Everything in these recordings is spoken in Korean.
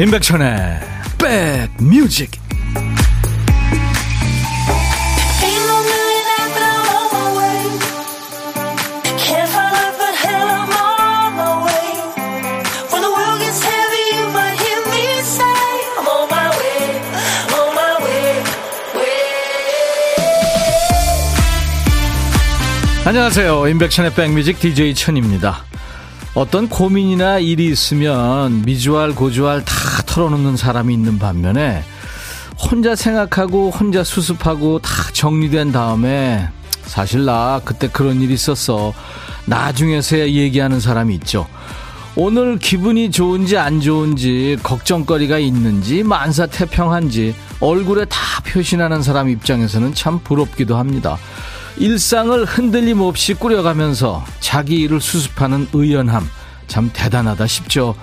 임백천의 백뮤직. 안녕하세요. 임백천의 백뮤직 DJ 천입니다. 어떤 고민이나 일이 있으면 미주알 고주알 다 털어놓는 사람이 있는 반면에 혼자 생각하고 혼자 수습하고 다 정리된 다음에 사실 나 그때 그런 일이 있었어. 나중에서야 얘기하는 사람이 있죠. 오늘 기분이 좋은지 안 좋은지 걱정거리가 있는지 만사태평한지 얼굴에 다 표시나는 사람 입장에서는 참 부럽기도 합니다. 일상을 흔들림 없이 꾸려가면서 자기 일을 수습하는 의연함 참 대단하다 싶죠.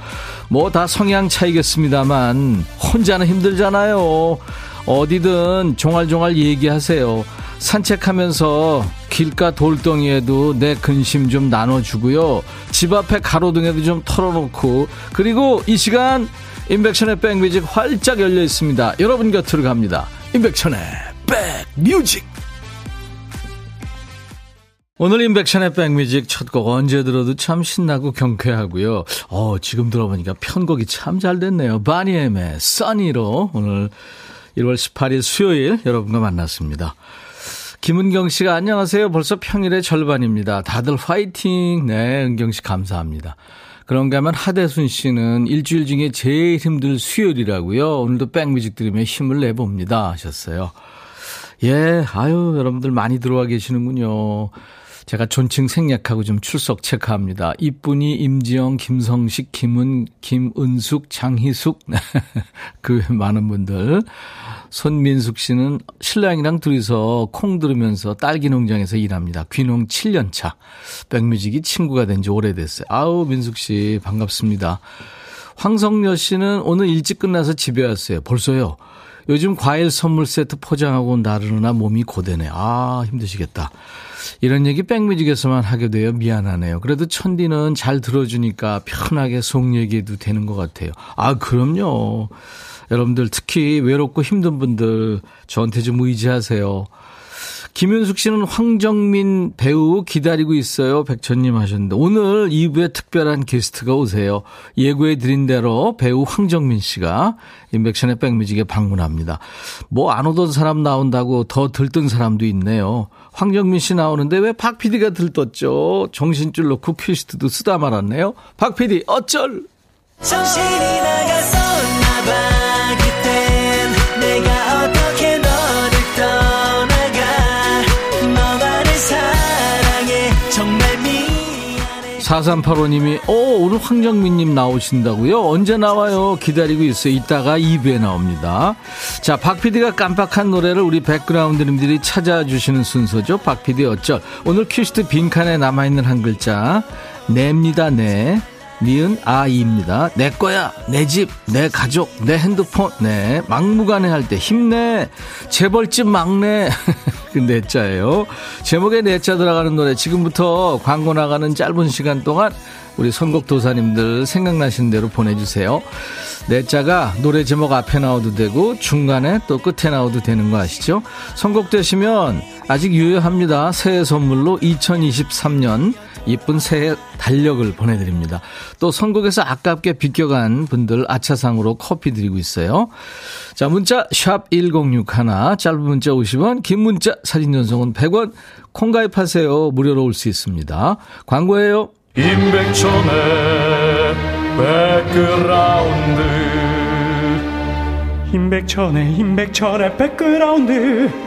뭐 다 성향 차이겠습니다만 혼자는 힘들잖아요. 어디든 종알종알 얘기하세요. 산책하면서 길가 돌덩이에도 내 근심 좀 나눠주고요. 집 앞에 가로등에도 좀 털어놓고 그리고 이 시간 인백션의 백뮤직 활짝 열려 있습니다. 여러분 곁으로 갑니다. 인백션의 백뮤직 오늘 인백션의 백뮤직 첫 곡 언제 들어도 참 신나고 경쾌하고요. 어, 지금 들어보니까 편곡이 참 잘 됐네요. 바니엠의 써니로 오늘 1월 18일 수요일 여러분과 만났습니다. 김은경 씨가 안녕하세요. 벌써 평일의 절반입니다. 다들 화이팅. 네, 은경 씨 감사합니다. 그런가 하면 하대순 씨는 일주일 중에 제일 힘들 수요일이라고요. 오늘도 백뮤직 들으며 힘을 내봅니다 하셨어요. 예, 아유, 여러분들 많이 들어와 계시는군요. 제가 존칭 생략하고 좀 출석 체크합니다. 이쁜이, 임지영, 김성식, 김은, 김은숙, 장희숙. 그 많은 분들. 손민숙 씨는 신랑이랑 둘이서 콩 들으면서 딸기 농장에서 일합니다. 귀농 7년 차. 백뮤직이 친구가 된 지 오래됐어요. 아우, 민숙 씨, 반갑습니다. 황성여 씨는 오늘 일찍 끝나서 집에 왔어요. 벌써요. 요즘 과일 선물 세트 포장하고 나르느라 몸이 고되네. 아, 힘드시겠다. 이런 얘기 백뮤직에서만 하게 돼요. 미안하네요. 그래도 천디는 잘 들어주니까 편하게 속 얘기해도 되는 것 같아요. 아, 그럼요. 여러분들 특히 외롭고 힘든 분들 저한테 좀 의지하세요. 김윤숙 씨는 황정민 배우 기다리고 있어요. 백천님 하셨는데 오늘 2부에 특별한 게스트가 오세요. 예고해 드린 대로 배우 황정민 씨가 인백션의 백뮤직에 방문합니다. 뭐 안 오던 사람 나온다고 더 들뜬 사람도 있네요. 황정민 씨 나오는데 왜 박 PD가 들떴죠? 정신줄 놓고 퀴스트도 쓰다 말았네요. 박 PD 어쩔? 정신이 나갔었나 봐 4385님이 어 오늘 황정민님 나오신다고요? 언제 나와요? 기다리고 있어요. 이따가 2부에 나옵니다. 자, 박 PD가 깜빡한 노래를 우리 백그라운드님들이 찾아주시는 순서죠. 박 PD 어쩔. 오늘 퀴스트 빈칸에 남아있는 한 글자. 냅니다, 네. 니은 아이입니다. 내 거야, 내 집, 내 가족, 내 핸드폰, 네. 막무가내 할 때 힘내. 재벌집 막내. 그 내자예요. 제목에 내 자 들어가는 노래 지금부터 광고 나가는 짧은 시간 동안 우리 선곡 도사님들 생각나시는 대로 보내주세요. 내 자가 노래 제목 앞에 나와도 되고 중간에 또 끝에 나와도 되는 거 아시죠? 선곡되시면 아직 유효합니다. 새해 선물로 2023년 이쁜 새해 달력을 보내드립니다. 또 선곡에서 아깝게 비껴간 분들 아차상으로 커피 드리고 있어요. 자 문자 샵 1061, 짧은 문자 50원, 긴 문자 사진 전송은 100원, 콩 가입하세요. 무료로 올 수 있습니다. 광고예요. 임백천의 백그라운드 임백천의 임백천의 백그라운드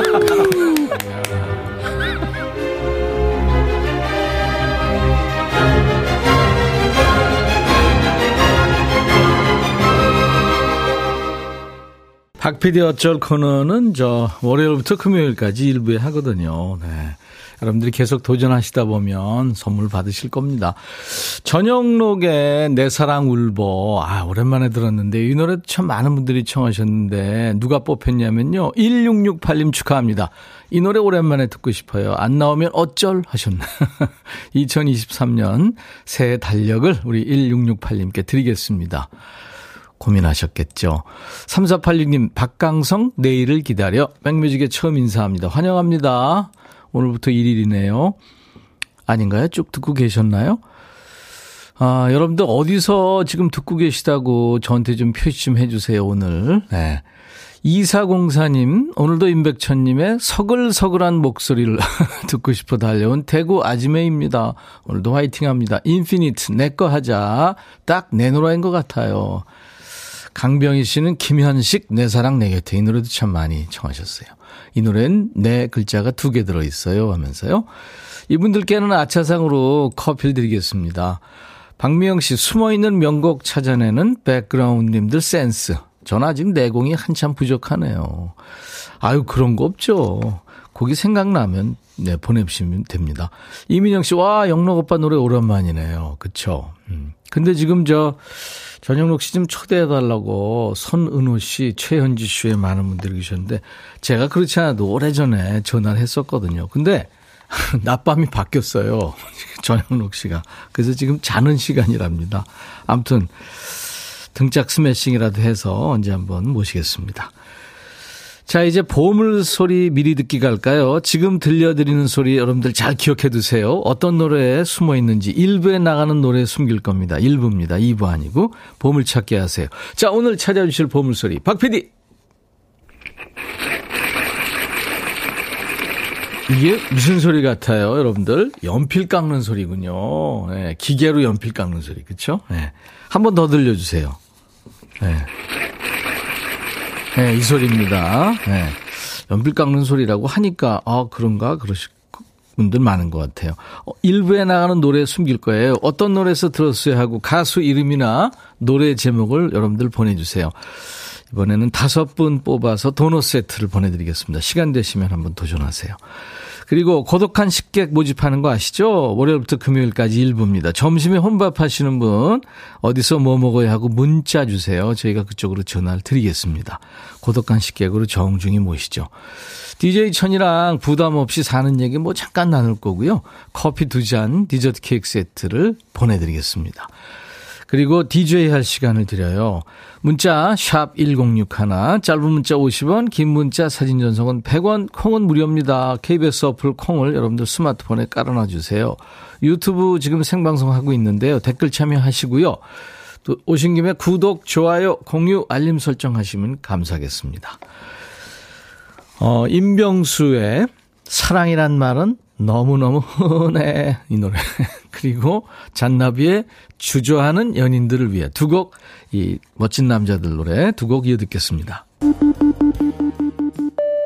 박PD 어쩔 코너는 저 월요일부터 금요일까지 일부에 하거든요. 네. 여러분들이 계속 도전하시다 보면 선물 받으실 겁니다. 전영록의 내 사랑 울보. 아, 오랜만에 들었는데 이 노래 참 많은 분들이 청하셨는데 누가 뽑혔냐면요. 1668님 축하합니다. 이 노래 오랜만에 듣고 싶어요. 안 나오면 어쩔 하셨나. 2023년 새해 달력을 우리 1668님께 드리겠습니다. 고민하셨겠죠. 3486님, 박강성, 내일을 기다려. 백뮤직에 처음 인사합니다. 환영합니다. 오늘부터 1일이네요. 아닌가요? 쭉 듣고 계셨나요? 아, 여러분들 어디서 지금 듣고 계시다고 저한테 좀 표시 좀 해주세요, 오늘. 네. 2404님, 오늘도 임백천님의 서글서글한 목소리를 듣고 싶어 달려온 대구 아지매입니다. 오늘도 화이팅 합니다. 인피니트, 내 거 하자. 딱 내 노래인 것 같아요. 강병희 씨는 김현식 내 사랑 내 곁에 이 노래도 참 많이 청하셨어요. 이 노래는 내 글자가 두 개 들어 있어요 하면서요. 이분들께는 아차상으로 커피를 드리겠습니다. 박미영 씨 숨어있는 명곡 찾아내는 백그라운드님들 센스. 전 아직 내공이 한참 부족하네요. 아유 그런 거 없죠. 곡이 생각나면 네 보내주시면 됩니다. 이민영 씨, 와 영록 오빠 노래 오랜만이네요. 그쵸? 음. 근데 지금 저 전영록 씨 좀 초대해달라고 손은호 씨, 최현지 씨의 많은 분들이 계셨는데 제가 그렇지 않아도 오래전에 전화를 했었거든요. 근데 낮밤이 바뀌었어요. 전영록 씨가. 그래서 지금 자는 시간이랍니다. 아무튼 등짝 스매싱이라도 해서 언제 한번 모시겠습니다. 자, 이제 보물 소리 미리 듣기 갈까요? 지금 들려드리는 소리 여러분들 잘 기억해 두세요. 어떤 노래에 숨어 있는지 1부에 나가는 노래에 숨길 겁니다. 1부입니다. 2부 아니고 보물 찾기 하세요. 자, 오늘 찾아주실 보물 소리 박 PD. 이게 무슨 소리 같아요, 여러분들? 연필 깎는 소리군요. 네, 기계로 연필 깎는 소리, 그렇죠? 네. 한번 더 들려주세요. 네. 네, 이 소리입니다. 네. 연필 깎는 소리라고 하니까, 아, 그런가? 그러실 분들 많은 것 같아요. 어, 일부에 나가는 노래 숨길 거예요. 어떤 노래에서 들었어요 하고 가수 이름이나 노래 제목을 여러분들 보내주세요. 이번에는 다섯 분 뽑아서 도넛 세트를 보내드리겠습니다. 시간 되시면 한번 도전하세요. 그리고 고독한 식객 모집하는 거 아시죠? 월요일부터 금요일까지 일부입니다. 점심에 혼밥 하시는 분 어디서 뭐 먹어야 하고 문자 주세요. 저희가 그쪽으로 전화를 드리겠습니다. 고독한 식객으로 정중히 모시죠. DJ 천이랑 부담 없이 사는 얘기 뭐 잠깐 나눌 거고요. 커피 두 잔, 디저트 케이크 세트를 보내드리겠습니다. 그리고 DJ 할 시간을 드려요. 문자 1061, 짧은 문자 50원, 긴 문자 사진 전송은 100원, 콩은 무료입니다. KBS 어플 콩을 여러분들 스마트폰에 깔아놔 주세요. 유튜브 지금 생방송 하고 있는데요. 댓글 참여하시고요. 또 오신 김에 구독, 좋아요, 공유, 알림 설정하시면 감사하겠습니다. 어, 임병수의 사랑이란 말은 너무너무 흔해. 이 노래. 그리고 잔나비의 주저하는 연인들을 위해 두 곡, 이 멋진 남자들 노래 두 곡 이어 듣겠습니다.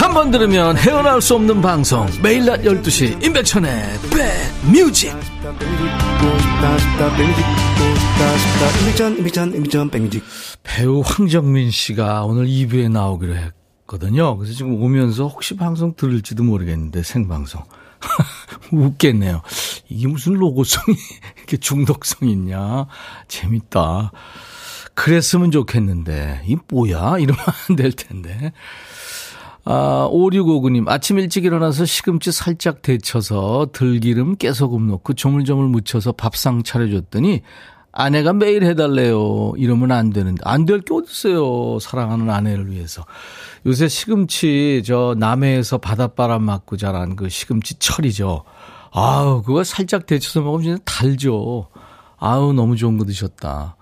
한 번 들으면 헤어나올 수 없는 방송 매일 낮 12시 임백천의 백뮤직 배우 황정민 씨가 오늘 2부에 나오기로 했거든요. 그래서 지금 오면서 혹시 방송 들을지도 모르겠는데 생방송. 웃겠네요. 이게 무슨 로고성이 이렇게 중독성 있냐. 재밌다. 그랬으면 좋겠는데, 이 뭐야? 이러면 안 될 텐데. 아, 5659님, 아침 일찍 일어나서 시금치 살짝 데쳐서 들기름, 깨소금 넣고 조물조물 묻혀서 밥상 차려줬더니 아내가 매일 해달래요. 이러면 안 되는데. 안 될 게 어딨어요. 사랑하는 아내를 위해서. 요새 시금치, 저, 남해에서 바닷바람 맞고 자란 그 시금치 철이죠. 아우, 그거 살짝 데쳐서 먹으면 달죠. 아우, 너무 좋은 거 드셨다.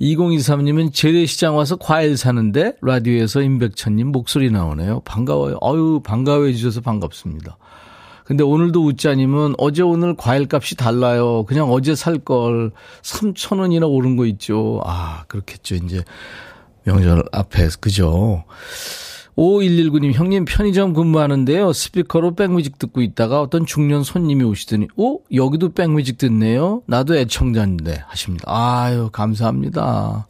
2023님은 재래시장 와서 과일 사는데 라디오에서 임백천님 목소리 나오네요. 반가워요. 어유 반가워해 주셔서 반갑습니다. 근데 오늘도 웃자님은 어제 오늘 과일 값이 달라요. 그냥 어제 살 걸 3,000원이나 오른 거 있죠. 아, 그렇겠죠. 이제 명절 앞에, 그죠. 5119님, 형님 편의점 근무하는데요. 스피커로 백뮤직 듣고 있다가 어떤 중년 손님이 오시더니, 오, 여기도 백뮤직 듣네요. 나도 애청자인데 하십니다. 아유, 감사합니다.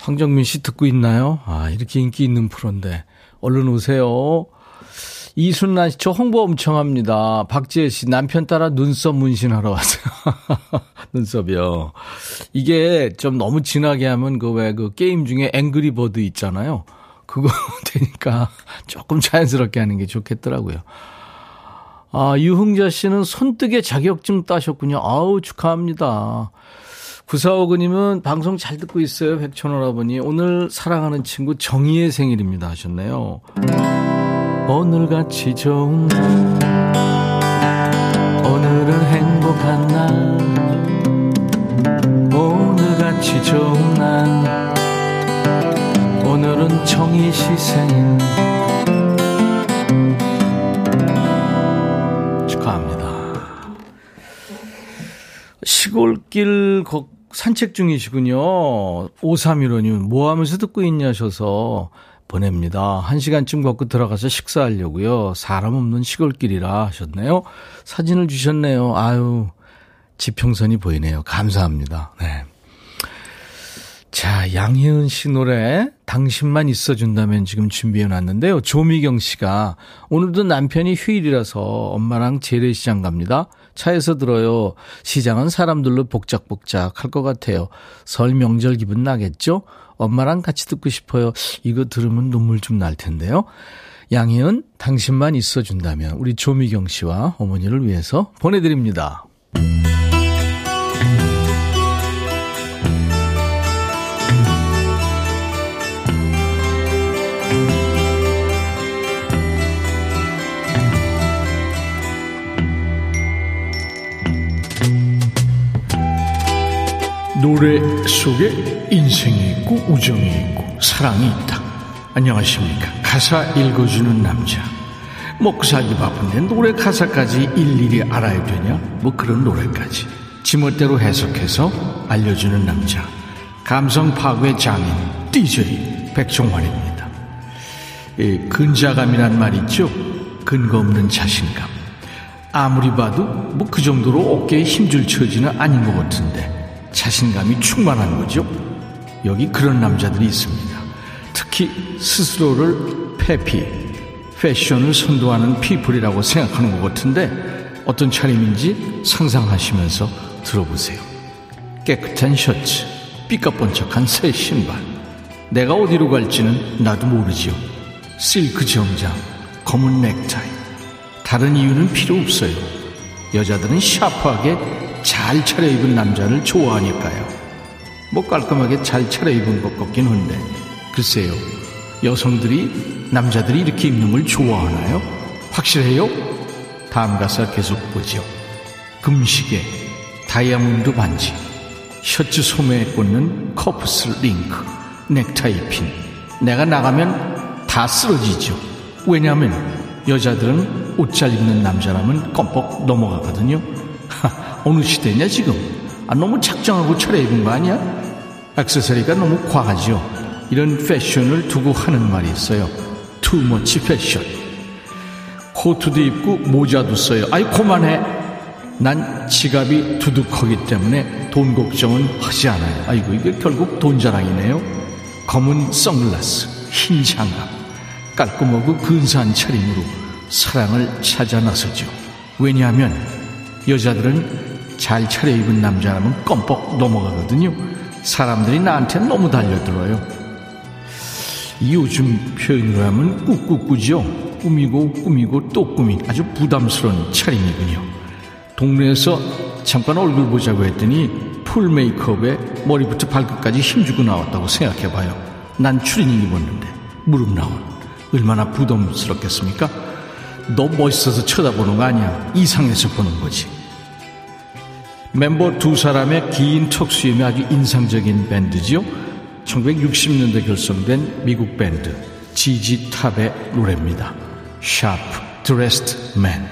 황정민 씨 듣고 있나요? 아, 이렇게 인기 있는 프로인데. 얼른 오세요. 이순란 씨, 저 홍보 엄청 합니다. 박지혜 씨, 남편 따라 눈썹 문신하러 왔어요. 눈썹이요. 이게 좀 너무 진하게 하면 그 왜그 게임 중에 앵그리버드 있잖아요. 그거 되니까 조금 자연스럽게 하는 게 좋겠더라고요. 아, 유흥자 씨는 손뜨개 자격증 따셨군요. 아우, 축하합니다. 구사오그님은 방송 잘 듣고 있어요. 백천원아버니. 오늘 사랑하는 친구 정희의 생일입니다. 하셨네요. 오늘같이 좋은 날 오늘은 행복한 날 오늘같이 좋은 날 오늘은 정희 시 생일 축하합니다 시골길 산책 중이시군요 5315님 뭐 하면서 듣고 있냐셔서 보냅니다. 한 시간쯤 걷고 들어가서 식사하려고요. 사람 없는 시골길이라 하셨네요. 사진을 주셨네요. 아유, 지평선이 보이네요. 감사합니다. 네. 자, 양희은 씨 노래 당신만 있어준다면 지금 준비해 놨는데요. 조미경 씨가 오늘도 남편이 휴일이라서 엄마랑 재래시장 갑니다. 차에서 들어요. 시장은 사람들로 복작복작 할 것 같아요. 설 명절 기분 나겠죠? 엄마랑 같이 듣고 싶어요. 이거 들으면 눈물 좀 날 텐데요. 양희은 당신만 있어준다면 우리 조미경 씨와 어머니를 위해서 보내드립니다. 노래 속에 인생이 있고 우정이 있고 사랑이 있다. 안녕하십니까. 가사 읽어주는 남자. 먹고 살기 바쁜데 노래 가사까지 일일이 알아야 되냐? 뭐 그런 노래까지. 지멋대로 해석해서 알려주는 남자. 감성 파괴 장인 DJ 백종환입니다. 이 근자감이란 말 있죠? 근거 없는 자신감. 아무리 봐도 뭐 그 정도로 어깨에 힘줄 처지는 아닌 것 같은데 자신감이 충만한 거죠. 여기 그런 남자들이 있습니다. 특히 스스로를 페피, 패션을 선도하는 피플이라고 생각하는 것 같은데 어떤 차림인지 상상하시면서 들어보세요. 깨끗한 셔츠, 삐까뻔쩍한 새 신발. 내가 어디로 갈지는 나도 모르지요. 실크 정장, 검은 넥타이. 다른 이유는 필요 없어요. 여자들은 샤프하게 잘 차려입은 남자를 좋아하니까요. 뭐 깔끔하게 잘 차려입은 것 같긴 한데 글쎄요. 여성들이 남자들이 이렇게 입는 걸 좋아하나요? 확실해요? 다음 가사 계속 보죠. 금시계, 다이아몬드 반지, 셔츠 소매에 꽂는 커프스 링크, 넥타이 핀. 내가 나가면 다 쓰러지죠. 왜냐하면 여자들은 옷 잘 입는 남자라면 껌뻑 넘어가거든요. 어느 시대냐 지금? 아, 너무 착정하고 차려 입은 거 아니야? 액세서리가 너무 과하죠. 이런 패션을 두고 하는 말이 있어요. 투머치 패션. 코트도 입고 모자도 써요. 아이 그만해. 난 지갑이 두둑하기 때문에 돈 걱정은 하지 않아요. 아이고 이게 결국 돈 자랑이네요. 검은 선글라스, 흰 장갑, 깔끔하고 근사한 차림으로 사랑을 찾아 나서죠. 왜냐하면 여자들은 잘 차려입은 남자라면 껌뻑 넘어가거든요. 사람들이 나한테 너무 달려들어요. 요즘 표현으로 하면 꾹꾹꾸죠. 꾸미고 꾸미고 또 꾸민 아주 부담스러운 차림이군요. 동네에서 잠깐 얼굴 보자고 했더니 full 메이크업에 머리부터 발끝까지 힘주고 나왔다고 생각해봐요. 난 추리닝 입었는데 무릎 나온 얼마나 부담스럽겠습니까? 너 멋있어서 쳐다보는 거 아니야. 이상해서 보는 거지. 멤버 두 사람의 긴 턱수염이 아주 인상적인 밴드지요. 1960년대 결성된 미국 밴드 ZZ Top의 노래입니다. Sharp Dressed Man.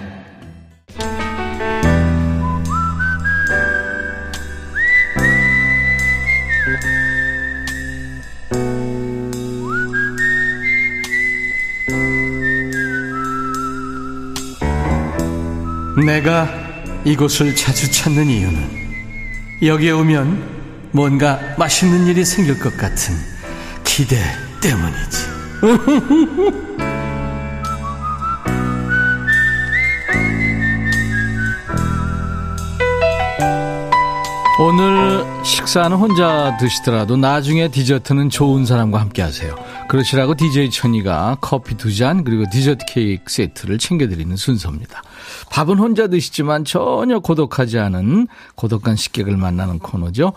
내가 이곳을 자주 찾는 이유는 여기에 오면 뭔가 맛있는 일이 생길 것 같은 기대 때문이지. 오늘 식사는 혼자 드시더라도 나중에 디저트는 좋은 사람과 함께 하세요. 그러시라고 DJ 천이가 커피 두 잔 그리고 디저트 케이크 세트를 챙겨드리는 순서입니다. 밥은 혼자 드시지만 전혀 고독하지 않은 고독한 식객을 만나는 코너죠.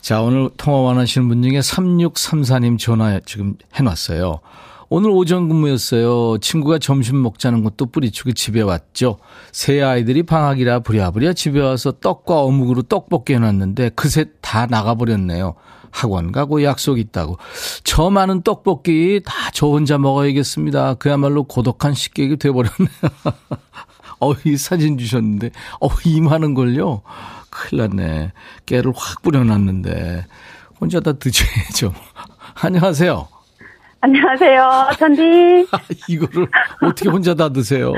자, 오늘 통화 원하시는 분 중에 3634님 전화 지금 해놨어요. 오늘 오전 근무였어요. 친구가 점심 먹자는 것도 뿌리치고 집에 왔죠. 새 아이들이 방학이라 부랴부랴 집에 와서 떡과 어묵으로 떡볶이 해놨는데 그새 다 나가버렸네요. 학원 가고 약속 있다고. 저 많은 떡볶이 다 저 혼자 먹어야겠습니다. 그야말로 고독한 식객이 돼버렸네요. 어, 이 사진 주셨는데, 어, 이 많은 걸요? 큰일 났네. 깨를 확 뿌려놨는데, 혼자 다 드셔야죠. 안녕하세요. 안녕하세요, 천디. 이거를 어떻게 혼자 다 드세요?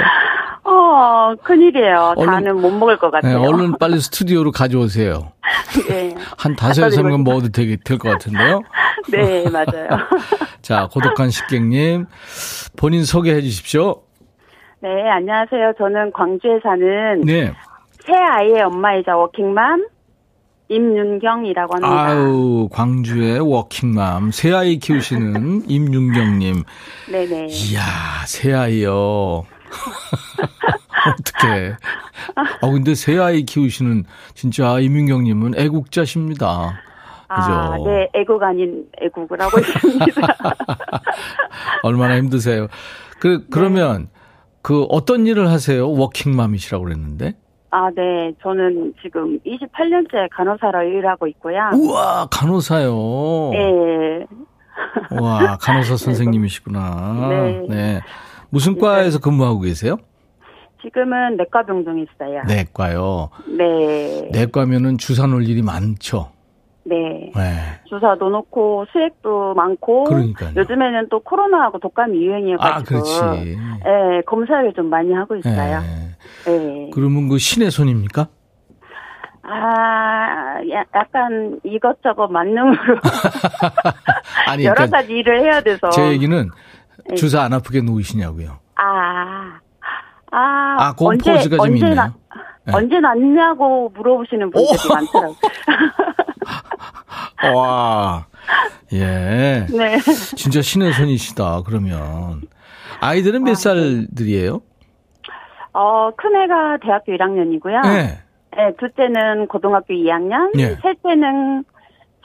어, 큰일이에요. 얼른, 다는 못 먹을 것 같아요. 네, 얼른 빨리 스튜디오로 가져오세요. 네. 한 다섯, 여섯 명 먹어도 될것 같은데요? 네, 맞아요. 자, 고독한 식객님, 본인 소개해 주십시오. 네, 안녕하세요. 저는 광주에 사는 네. 새 아이의 엄마이자 워킹맘 임윤경이라고 합니다. 아유, 광주의 워킹맘, 새 아이 키우시는 임윤경님. 네네. 이야, 새 아이요. 어떻게? 아 근데 새 아이 키우시는 진짜 임윤경님은 애국자십니다. 그죠? 아, 네, 애국 아닌 애국을 하고 있습니다. 얼마나 힘드세요? 그 그러면 네. 그 어떤 일을 하세요? 워킹맘이시라고 그랬는데? 아, 네. 저는 지금 28년째 간호사로 일하고 있고요. 우와, 간호사요? 네. 와, 간호사 선생님이시구나. 네. 네. 무슨 과에서 근무하고 계세요? 지금은 내과 병동에 있어요. 내과요? 네. 내과면은 주사 놓을 일이 많죠? 네. 네. 주사도 놓고 수액도 많고. 그러니까요. 요즘에는 또 코로나하고 독감이 유행이어가지고. 아, 그렇지. 네, 검사를 좀 많이 하고 있어요. 네. 네. 그러면 그 신의 손입니까? 아, 약간 이것저것 만능으로. 아니, 여러 그러니까 가지 일을 해야 돼서. 제 얘기는 네. 주사 안 아프게 놓으시냐고요. 아, 아, 아, 그 언제, 포즈가 좀 있네요. 나, 네. 언제 났냐고 물어보시는 분들이 많더라고요. 와, 예. 네. 진짜 신의 손이시다, 그러면. 아이들은 몇 아, 네. 살들이에요? 어, 큰 애가 대학교 1학년이고요. 네. 네, 둘째는 고등학교 2학년, 네. 셋째는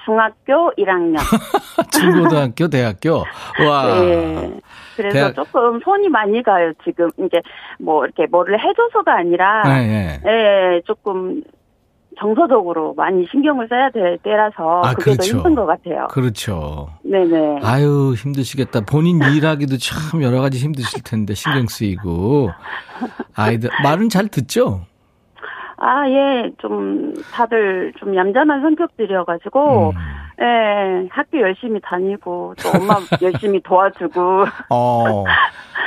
중학교 1학년. 중고등학교, 대학교? 와. 네. 그래서 대학... 조금 손이 많이 가요, 지금. 이제 뭐 이렇게 뭐를 해줘서가 아니라. 네, 네. 네 조금 정서적으로 많이 신경을 써야 될 때라서 아, 그게 그렇죠. 더 힘든 것 같아요. 그렇죠. 네네. 아유 힘드시겠다. 본인 일하기도 참 여러 가지 힘드실 텐데 신경 쓰이고 아이들 말은 잘 듣죠? 아, 예, 좀, 다들 좀 얌전한 성격들이어가지고, 음. 예, 학교 열심히 다니고, 또 엄마 열심히 도와주고. 어,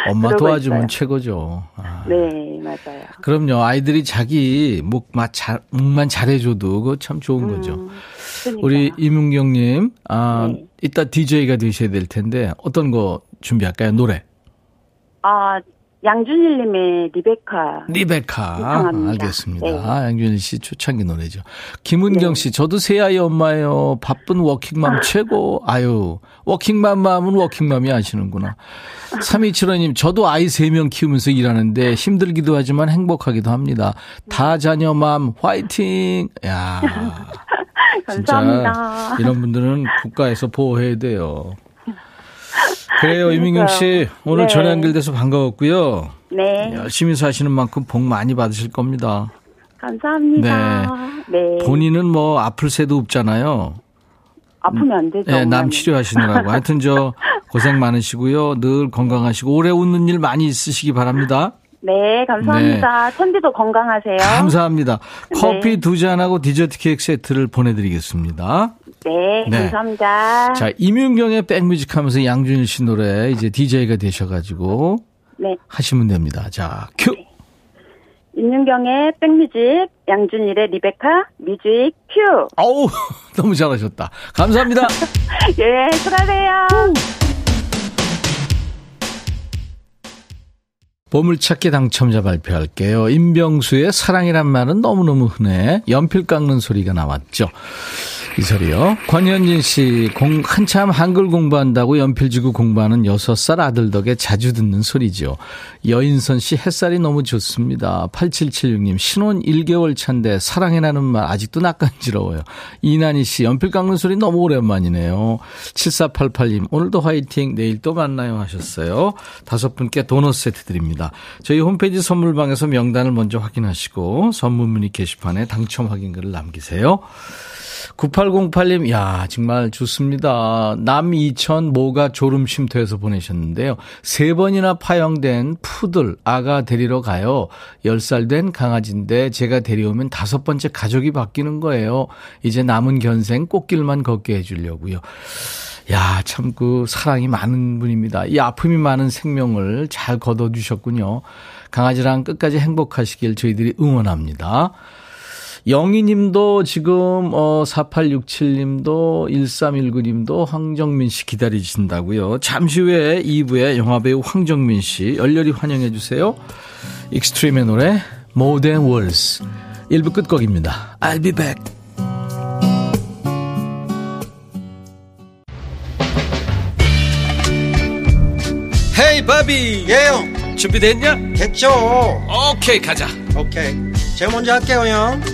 엄마 도와주면 있어요. 최고죠. 아. 네, 맞아요. 그럼요. 아이들이 자기 묵만 잘, 묵만 잘해줘도 그거 참 좋은 음, 거죠. 그러니까요. 우리 이문경님, 아, 네. 이따 DJ가 되셔야 될 텐데, 어떤 거 준비할까요? 노래? 아, 양준일님의 리베카. 리베카. 신청합니다. 알겠습니다. 네. 양준일 씨 초창기 노래죠. 김은경 네. 씨, 저도 새 아이 엄마예요. 바쁜 워킹맘 최고. 아유, 워킹맘 마음은 워킹맘이 아시는구나. 3275님, 저도 아이 3명 키우면서 일하는데 힘들기도 하지만 행복하기도 합니다. 다 자녀 맘 화이팅! 야 감사합니다. 이런 분들은 국가에서 보호해야 돼요. 그래요, 이민경 씨. 오늘 네. 전화 연결돼서 반가웠고요. 네. 열심히 사시는 만큼 복 많이 받으실 겁니다. 감사합니다. 네. 네. 본인은 뭐 아플 새도 없잖아요. 아프면 안 되죠. 네, 남 치료하시느라고. 하여튼 저 고생 많으시고요. 늘 건강하시고 오래 웃는 일 많이 있으시기 바랍니다. 네, 감사합니다. 네. 천디도 건강하세요. 감사합니다. 커피 네. 두 잔하고 디저트 케이크 세트를 보내드리겠습니다. 네, 네, 감사합니다. 자, 임윤경의 백뮤직 하면서 양준일 씨 노래 이제 DJ가 되셔가지고 네. 하시면 됩니다. 자, 큐! 네. 임윤경의 백뮤직, 양준일의 리베카, music, cue! 어우, 너무 잘하셨다. 감사합니다. 예, 수고하세요. 보물찾기 당첨자 발표할게요. 임병수의 사랑이란 말은 너무너무 흔해. 연필 깎는 소리가 나왔죠. 이 소리요. 권현진 씨, 공, 한참 한글 공부한다고 연필 쥐고 공부하는 6살 아들 덕에 자주 듣는 소리죠. 여인선 씨, 햇살이 너무 좋습니다. 8776님, 신혼 1개월 차인데 사랑해라는 말 아직도 낯간지러워요. 이난희 씨, 연필 깎는 소리 너무 오랜만이네요. 7488님, 오늘도 화이팅, 내일 또 만나요 하셨어요. 다섯 분께 도넛 세트 드립니다. 저희 홈페이지 선물방에서 명단을 먼저 확인하시고 선물 문의 게시판에 당첨 확인글을 남기세요. 9808님, 야, 정말 좋습니다. 남이천 모가 졸음 쉼터에서 보내셨는데요. 세 번이나 파형된 푸들, 아가 데리러 가요. 10살 된 강아지인데 제가 데려오면 다섯 번째 가족이 바뀌는 거예요. 이제 남은 견생 꽃길만 걷게 해주려고요. 야, 참 그 사랑이 많은 분입니다. 이 아픔이 많은 생명을 잘 거둬주셨군요. 강아지랑 끝까지 행복하시길 저희들이 응원합니다. 영희님도 지금 어 4867님도 1319님도 황정민 씨 기다리신다고요. 잠시 후에 2부에 영화배우 황정민 씨 열렬히 환영해 주세요. 익스트림의 노래 More Than Words 1부 끝곡입니다. I'll be back. Hey 바비 예 형 준비됐냐? 됐죠 오케이 가자 오케이 제가 먼저 할게요 형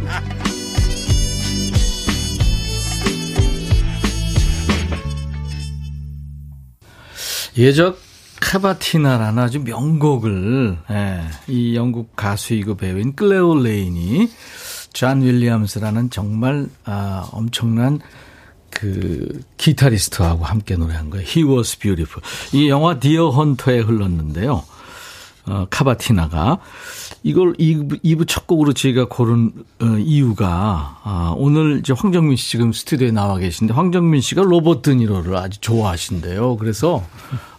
예적 카바티나라는 아주 명곡을 예, 이 영국 가수이고 배우인 클레오 레인이 존 윌리엄스라는 정말 아, 엄청난 그 기타리스트하고 함께 노래한 거예요. He was beautiful. 이 영화 디어 헌터에 흘렀는데요. 어, 카바티나가 이걸 2부, 2부 첫 곡으로 저희가 고른 어, 이유가 아, 오늘 이제 황정민 씨 지금 스튜디오에 나와 계신데 황정민 씨가 로버트 드니로를 아주 좋아하신대요. 그래서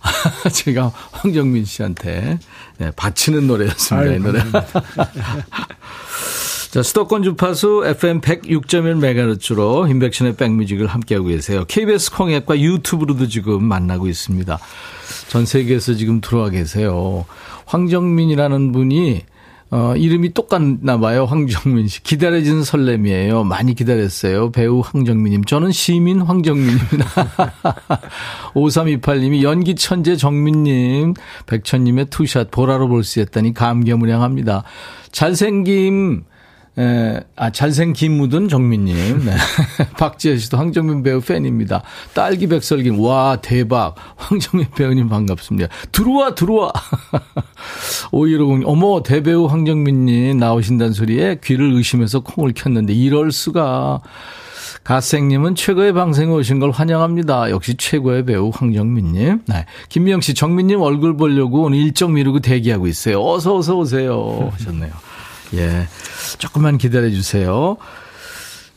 제가 황정민 씨한테 네, 바치는 노래였습니다. 아유, 이 노래. 자, 수도권 주파수 FM 106.1MHz로 인백션의 백뮤직을 함께하고 계세요. KBS 콩앱과 유튜브로도 지금 만나고 있습니다. 전 세계에서 지금 들어와 계세요. 황정민이라는 분이 어, 이름이 똑같나 봐요. 황정민 씨. 기다려진 설렘이에요. 많이 기다렸어요. 배우 황정민님. 저는 시민 황정민입니다. 5328님이 연기 천재 정민님. 백천님의 투샷 보라로 볼 수 있다니 감개무량합니다. 잘생김 에, 아, 잘생김 묻은 정민님. 네. 박지혜 씨도 황정민 배우 팬입니다. 딸기 백설김. 와, 대박. 황정민 배우님 반갑습니다. 들어와, 들어와. 5150. 어머, 대배우 황정민님 나오신다는 소리에 귀를 의심해서 콩을 켰는데 이럴 수가. 가생님은 최고의 방송에 오신 걸 환영합니다. 역시 최고의 배우 황정민님. 네. 김미영 씨, 정민님 얼굴 보려고 오늘 일정 미루고 대기하고 있어요. 어서, 어서 오세요. 하셨네요. 예. 조금만 기다려 주세요.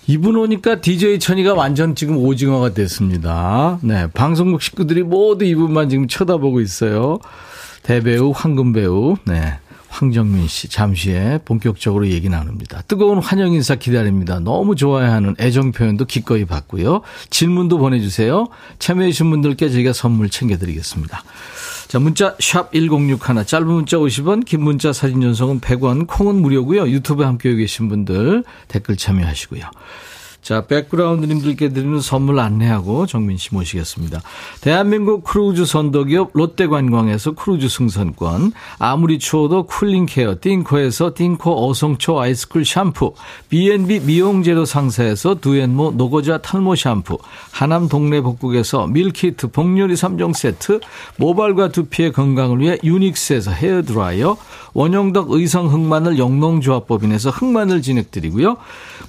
이분 오니까 DJ 천이가 완전 지금 오징어가 됐습니다. 네. 방송국 식구들이 모두 이분만 지금 쳐다보고 있어요. 대배우, 황금배우, 네. 황정민 씨, 잠시 후에 본격적으로 얘기 나눕니다. 뜨거운 환영 인사 기다립니다. 너무 좋아하는 애정 표현도 기꺼이 받고요. 질문도 보내주세요. 참여해주신 분들께 저희가 선물 챙겨드리겠습니다. 자, 문자 샵 1061, 짧은 문자 50원, 긴 문자 사진 전송은 100원, 콩은 무료고요. 유튜브에 함께 계신 분들 댓글 참여하시고요. 자, 백그라운드님들께 드리는 선물 안내하고 정민 씨 모시겠습니다. 대한민국 크루즈 선도기업 롯데관광에서 크루즈 승선권, 아무리 추워도 쿨링케어 띵코에서 띵코 어성초 아이스쿨 샴푸, B&B 미용재료 상사에서 두앤모 노고자 탈모 샴푸, 하남 동네 복국에서 밀키트 복요리 3종 세트, 모발과 두피의 건강을 위해 유닉스에서 헤어드라이어, 원형덕 의성 흑마늘 영농조합법인에서 흑마늘 진행드리고요.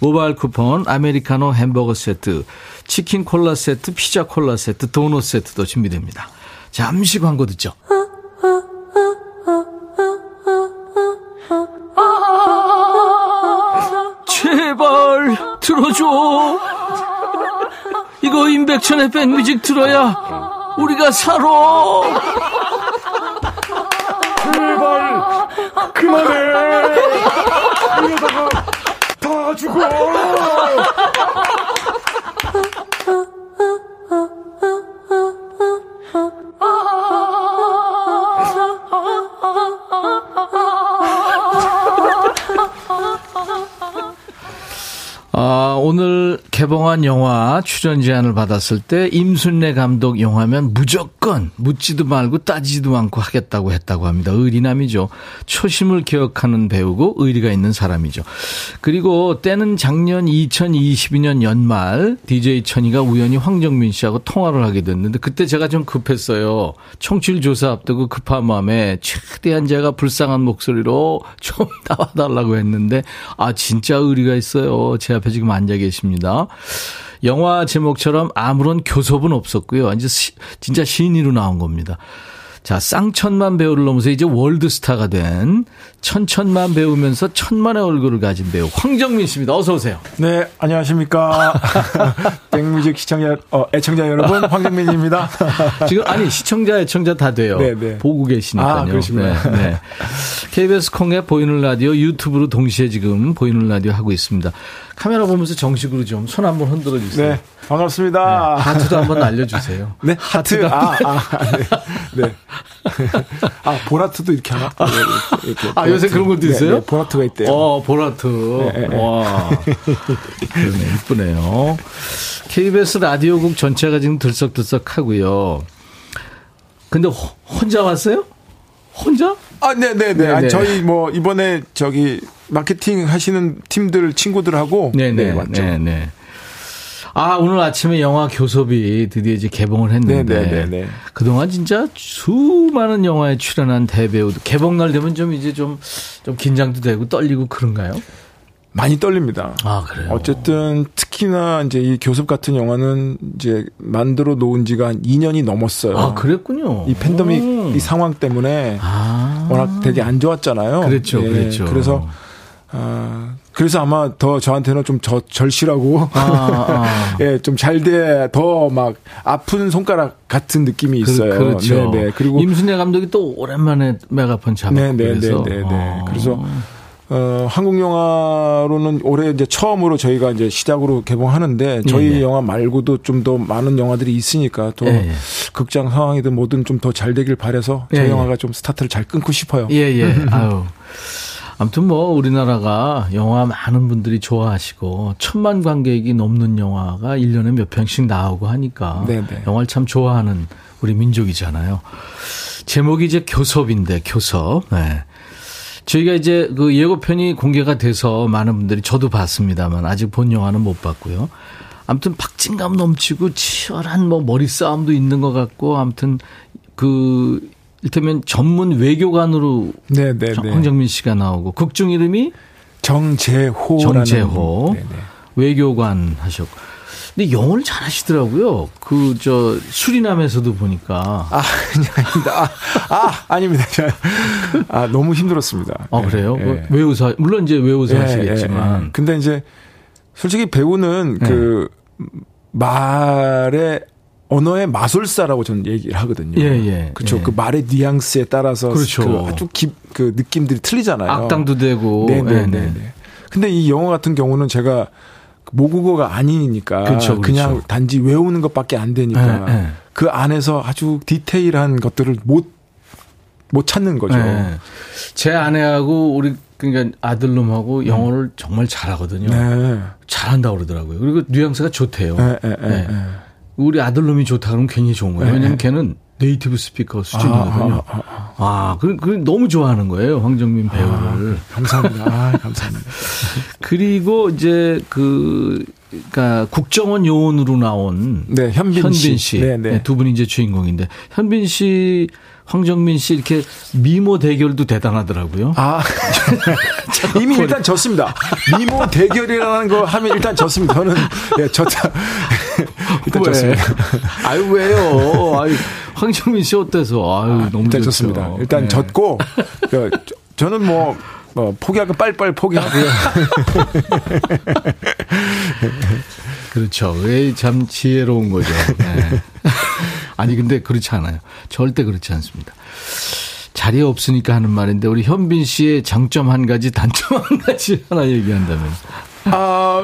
모바일 쿠폰, 아메리카노 햄버거 세트, 치킨 콜라 세트, 피자 콜라 세트, 도넛 세트도 준비됩니다. 잠시 광고 듣죠. 제발 들어줘. 이거 임백천의 백뮤직 들어야 우리가 살아. 제발 그만해. 다 죽 개봉한 영화 출연 제안을 받았을 때 임순례 감독 영화면 무조건 묻지도 말고 따지지도 않고 하겠다고 했다고 합니다. 의리남이죠. 초심을 기억하는 배우고 의리가 있는 사람이죠. 그리고 때는 작년 2022년 연말 DJ 천이가 우연히 황정민 씨하고 통화를 하게 됐는데 그때 제가 좀 급했어요. 청취율 조사 앞두고 급한 마음에 최대한 제가 불쌍한 목소리로 좀 나와달라고 했는데 아 진짜 의리가 있어요. 제 앞에 지금 앉아 계십니다. 영화 제목처럼 아무런 교섭은 없었고요. 이제 시, 진짜 신인으로 나온 겁니다. 자, 쌍천만 배우를 넘어서 이제 월드스타가 된 천천만 배우면서 천만의 얼굴을 가진 배우 황정민 씨입니다. 어서 오세요. 네, 안녕하십니까. 백뮤직 시청자, 어, 애청자 여러분, 황정민입니다. 지금 아니 시청자, 애청자 다 돼요. 네, 네. 보고 계시니까요. 아, 그러시구나. 네, 네. KBS 콩의 보이는 라디오 유튜브로 동시에 지금 보이는 라디오 하고 있습니다. 카메라 보면서 정식으로 좀 손 한번 흔들어 주세요. 네, 반갑습니다. 네, 하트도 한번 날려주세요. 네, 하트. 아, 아, 네. 네. 아, 보라트도 이렇게 하나? 네, 이렇게, 이렇게 아, 요새 그런 것도 있어요? 네, 네, 보라트가 있대요. 어, 보라트. 네, 네, 와. 그러네, 이쁘네요. KBS 라디오국 전체가 지금 들썩들썩 하고요. 근데 호, 혼자 왔어요? 혼자? 아, 네네네. 네, 아니, 저희 뭐, 이번에 저기, 마케팅 하시는 팀들, 친구들하고. 네네. 네, 맞죠. 네네. 아, 오늘 아침에 영화 교섭이 드디어 이제 개봉을 했는데. 네네네. 그동안 진짜 수많은 영화에 출연한 대배우도 개봉날 되면 좀 이제 좀, 좀 긴장도 되고 떨리고 그런가요? 많이 떨립니다. 아, 그래요? 어쨌든 특히나 이제 이 교섭 같은 영화는 이제 만들어 놓은 지가 한 2년이 넘었어요. 아, 그랬군요. 이 팬데믹 오. 이 상황 때문에 아. 워낙 되게 안 좋았잖아요. 그렇죠, 예, 그렇죠. 그래서 아, 그래서 아마 더 저한테는 좀 저, 절실하고, 아, 아. 예, 좀 잘 돼, 더 막 아픈 손가락 같은 느낌이 그, 있어요. 그, 렇죠 네, 네. 그리고. 임순례 감독이 또 오랜만에 메가폰 잡았고. 네, 네, 네, 네, 네. 아. 그래서, 어, 한국 영화로는 올해 이제 처음으로 저희가 이제 시작으로 개봉하는데 저희 네, 영화 말고도 좀 더 많은 영화들이 있으니까 또 예, 예. 극장 상황이든 뭐든 좀 더 잘 되길 바래서 저희 예, 예, 영화가 좀 스타트를 잘 끊고 싶어요. 예, 예. 아유. 아무튼 뭐 우리나라가 영화 많은 분들이 좋아하시고 천만 관객이 넘는 영화가 1년에 몇 편씩 나오고 하니까 네네. 네. 영화를 참 좋아하는 우리 민족이잖아요. 제목이 이제 교섭인데 교섭. 네. 저희가 이제 그 예고편이 공개가 돼서 많은 분들이 저도 봤습니다만 아직 본 영화는 못 봤고요. 아무튼 박진감 넘치고 치열한 뭐 머리 싸움도 있는 것 같고 아무튼 그 이를테면 전문 외교관으로 네네네. 네, 네. 황정민 씨가 나오고 극중 이름이 정재호 정재호 네네. 외교관 하셨고. 근데 영어를 잘하시더라고요. 그 저 수리남에서도 보니까 아 아닙니다. 아, 아 아 닙니다. 아 너무 힘들었습니다. 아 그래요? 네. 외우사 물론 이제 외우사 네, 하시겠지만. 네, 근데 이제 솔직히 배우는 그 말에 언어의 마술사라고 저는 얘기를 하거든요. 예, 예. 그렇죠. 예. 그 말의 뉘앙스에 따라서 그렇죠. 그 아주 깊, 그 느낌들이 틀리잖아요. 악당도 되고. 네네네. 네, 네, 네. 근데 이 영어 같은 경우는 제가 모국어가 아니니까 그렇죠, 그렇죠. 그냥 단지 외우는 것밖에 안 되니까 네, 네. 그 안에서 아주 디테일한 것들을 못 못 찾는 거죠. 네. 제 아내하고 우리 그러니까 아들놈하고 영어를 음. 정말 잘하거든요. 네. 잘한다 고 그러더라고요. 그리고 뉘앙스가 좋대요. 네, 네, 우리 아들놈이 좋다 그러면 괜히 좋은 거예요. 왜냐면 걔는 네이티브 스피커 수준이거든요. 아, 아, 아, 아. 그, 그 너무 좋아하는 거예요. 황정민 배우를. 아, 감사합니다. 아, 감사합니다. 그리고 이제 그, 그니까 국정원 요원으로 나온 네, 현빈, 현빈 씨. 네, 네. 네, 두 분이 이제 주인공인데 현빈 씨 황정민 씨 이렇게 미모 대결도 대단하더라고요. 아. 이미 일단 졌습니다. 미모 대결이라는 거 하면 일단 졌습니다. 저는, 예, 졌다. 일단 왜? 졌습니다. 아유, 왜요? 아유, 황정민 씨 어때서? 아유, 아, 너무 일단 좋죠. 졌습니다. 일단 네. 졌고, 저, 저는 뭐, 뭐 포기하고 빨리빨리 포기하고요. 그렇죠. 왜 참 지혜로운 거죠. 네. 아니 근데 그렇지 않아요. 절대 그렇지 않습니다. 자리에 없으니까 하는 말인데 우리 현빈 씨의 장점 한 가지, 단점 한 가지 하나 얘기한다면. 아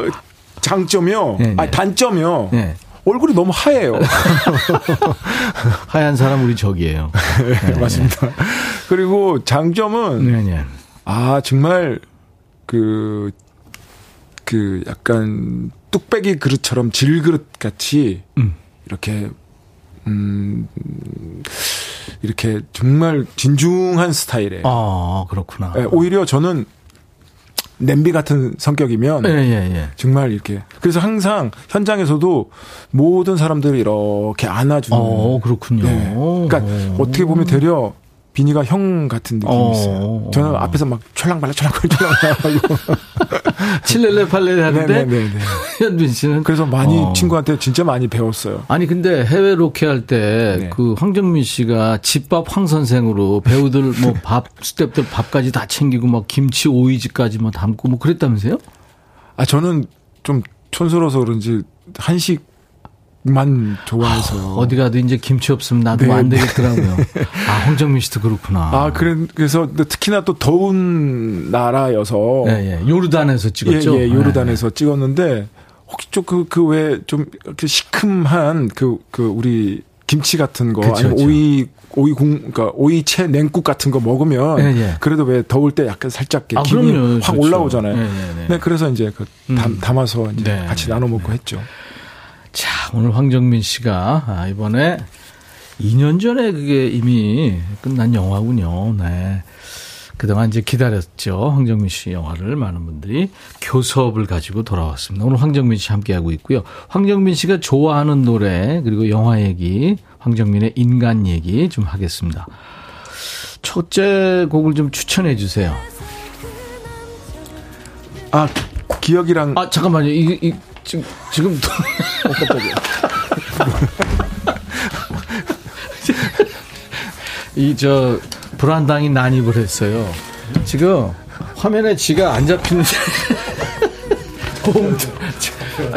장점이요. 네, 네. 아 단점이요. 네. 얼굴이 너무 하얘요. 하얀 사람 우리 적이에요. 네, 맞습니다. 그리고 장점은 네, 네. 아 정말 그그 그 약간 뚝배기 그릇처럼 질그릇 같이 음. 이렇게 음, 이렇게 정말 진중한 스타일에. 아, 그렇구나. 네, 오히려 저는 냄비 같은 성격이면 예, 예, 예. 정말 이렇게 그래서 항상 현장에서도 모든 사람들을 이렇게 안아주는. 어, 그렇군요. 네. 그러니까 오. 어떻게 보면 되려 비니가 형 같은 느낌이 어, 있어요. 저는 앞에서 막 철랑발랑 철랑발랑 칠렐레 팔레레 하는데 네네네. 현빈 씨는 그래서 많이 어. 친구한테 진짜 많이 배웠어요. 아니 근데 해외 로케 할 때그 네. 그 황정민 씨가 집밥 황 선생으로 배우들 뭐 밥 스탭들 밥까지 다 챙기고 막 김치 오이지까지 막 담고 뭐 그랬다면서요? 아 저는 좀 촌스러워서 그런지 한식 만 좋아해서 아, 어디 가도 이제 김치 없으면 나도 네, 안 네. 되겠더라고요. 네. 아 홍정민 씨도 그렇구나. 아 그래 그래서 특히나 또 더운 나라여서 예, 예. 요르단에서 찍었죠. 예, 예 요르단에서 네. 찍었는데 혹시 좀그그왜좀 이렇게 시큼한 그그 그 우리 김치 같은 거 그쵸, 아니면 그쵸. 오이 오이 국 그러니까 오이채 냉국 같은 거 먹으면 예, 예. 그래도 왜 더울 때 약간 살짝 아, 김이 그럼요. 확 좋죠. 올라오잖아요. 예, 예, 네, 그래서 이제 그 담, 음. 담아서 이제 네. 같이 나눠 먹고 했죠. 자, 오늘 황정민 씨가 아, 이번에 2년 전에 그게 이미 끝난 영화군요. 네. 그동안 이제 기다렸죠. 황정민 씨 영화를 많은 분들이 교섭을 가지고 돌아왔습니다. 오늘 황정민 씨 함께하고 있고요. 황정민 씨가 좋아하는 노래, 그리고 영화 얘기, 황정민의 인간 얘기 좀 하겠습니다. 첫째 곡을 좀 추천해 주세요. 아, 기억이랑. 아, 잠깐만요. 이, 이 지금, 지금. 어, 깜짝이야. 이, 저, 불안당이 난입을 했어요. 지금 화면에 지가 안 잡히는데. 아,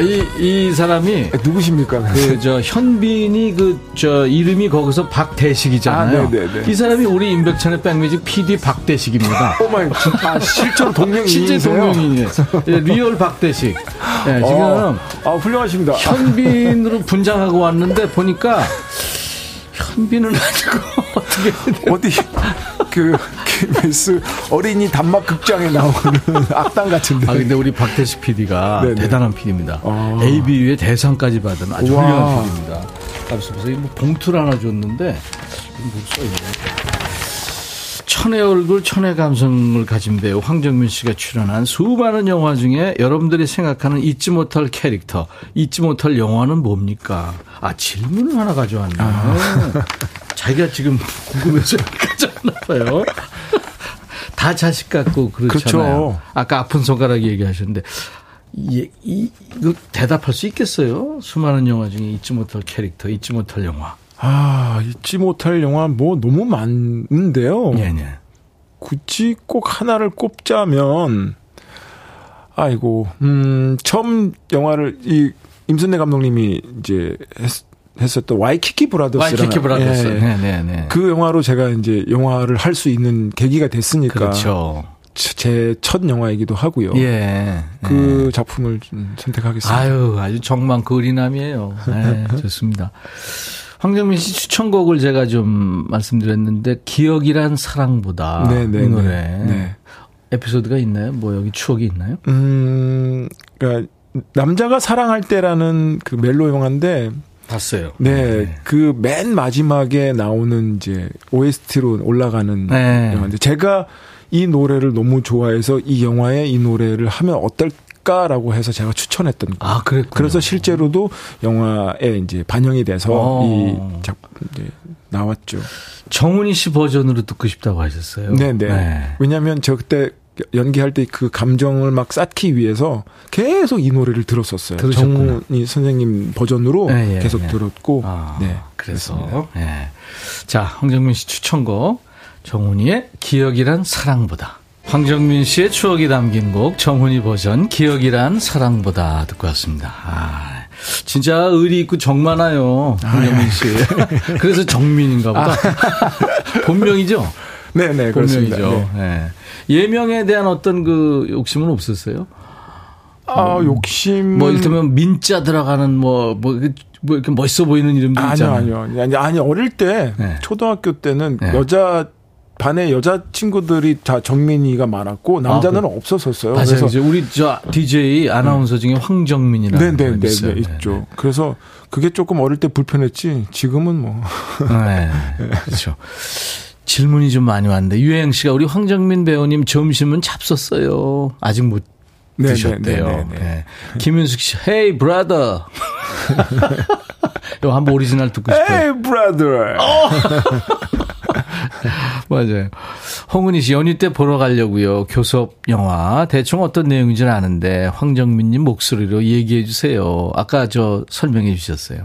이, 이 사람이 아, 누구십니까? 그 저 현빈이 그 저 이름이 거기서 박대식이잖아요. 아, 네네네. 이 사람이 우리 임백천의 백뮤직 PD 박대식입니다. Oh my 아, 실제로 동명이인 실제 동명이인이에요. 예, real 박대식. 네, 지금 어, 아, 훌륭하십니다. 현빈으로 분장하고 왔는데 보니까 현빈은 아니고 어떻게 어디 그 KBS 어린이 단막 극장에 나오는 악당 같은데. 아 근데 우리 박태식 PD가 네네. 대단한 PD입니다. 아. ABU의 대상까지 받은 아주 우와. 훌륭한 PD입니다. 그래서 뭐 봉투를 하나 줬는데 뭐 써 있네. 천의 얼굴, 천의 감성을 가진 배우 황정민 씨가 출연한 수많은 영화 중에 여러분들이 생각하는 잊지 못할 캐릭터, 잊지 못할 영화는 뭡니까? 아, 질문을 하나 가져왔네. 아. 자기가 지금 궁금해서 가져왔나 봐요. 다 자식 같고 그렇잖아요. 그렇죠. 아까 아픈 손가락 얘기하셨는데 이, 이, 이거 대답할 수 있겠어요? 수많은 영화 중에 잊지 못할 캐릭터, 잊지 못할 영화. 아, 잊지 못할 영화 뭐 너무 많은데요. 네, 네. 굳이 꼭 하나를 꼽자면 아이고, 음, 처음 영화를 이 임순례 감독님이 이제 했, 했었던 와이키키 브라더스라는 와이키키 브라더스. 예, 네, 네, 네. 그 영화로 제가 이제 영화를 할 수 있는 계기가 됐으니까. 그렇죠. 제첫 영화이기도 하고요. 예. 그 예. 작품을 좀 선택하겠습니다. 아유, 아주 정말 그 어린남이에요. 네, 좋습니다. 황정민 씨 추천곡을 제가 좀 말씀드렸는데 기억이란 사랑보다 네네, 네, 이 노래 네. 에피소드가 있나요? 뭐 여기 추억이 있나요? 음, 그러니까 남자가 사랑할 때라는 그 멜로 영화인데 봤어요. 네, 네. 그 맨 마지막에 나오는 이제 OST로 올라가는 네. 영화인데 제가 이 노래를 너무 좋아해서 이 영화에 이 노래를 하면 어떨까라고 해서 제가 추천했던 아, 그랬 그래서 실제로도 영화에 이제 반영이 돼서 어. 이 작품 이제 나왔죠. 정훈이 씨 버전으로 듣고 싶다고 하셨어요. 네네. 네. 네. 왜냐하면 저 그때 연기할 때 그 감정을 막 쌓기 위해서 계속 이 노래를 들었었어요. 들으셨구나. 정훈이 선생님 버전으로 네, 예, 계속 예. 들었고. 아, 네. 그래서. 예. 자, 황정민 씨 추천곡. 정훈이의 기억이란 사랑보다. 황정민 씨의 추억이 담긴 곡 정훈이 버전 기억이란 사랑보다 듣고 왔습니다. 아, 진짜 의리 있고 정 많아요. 황정민 씨. 그래서 정민인가 보다. 아. 본명이죠? 네네, 본명이죠. 네. 네. 예명에 대한 어떤 그 욕심은 없었어요? 아, 음, 욕심. 뭐, 이를테면 민자 들어가는 뭐, 뭐, 뭐 이렇게 멋있어 보이는 이름도 아니요, 있잖아요. 아니요, 아니요. 아니, 어릴 때, 네. 초등학교 때는 네. 여자 반에 여자 친구들이 다 정민이가 많았고 남자는 아, 그, 없었었어요. 맞아요. 그래서 이제 우리 저 DJ 아나운서 중에 황정민이라는 네네 네, 네, 네, 있죠. 네. 그래서 그게 조금 어릴 때 불편했지 지금은 뭐. 네, 그렇죠. 질문이 좀 많이 왔는데 유행 씨가 우리 황정민 배우님 점심은 잡섰어요. 아직 못 네, 드셨대요. 네, 네, 네. 김윤숙 씨, Hey brother. 이거 한번 오리지널 듣고 싶어요. Hey brother. 맞아요. 홍은희 씨 연휴 때 보러 가려고요. 교섭 영화 대충 어떤 내용인지는 아는데 황정민님 목소리로 얘기해 주세요. 아까 저 설명해 주셨어요.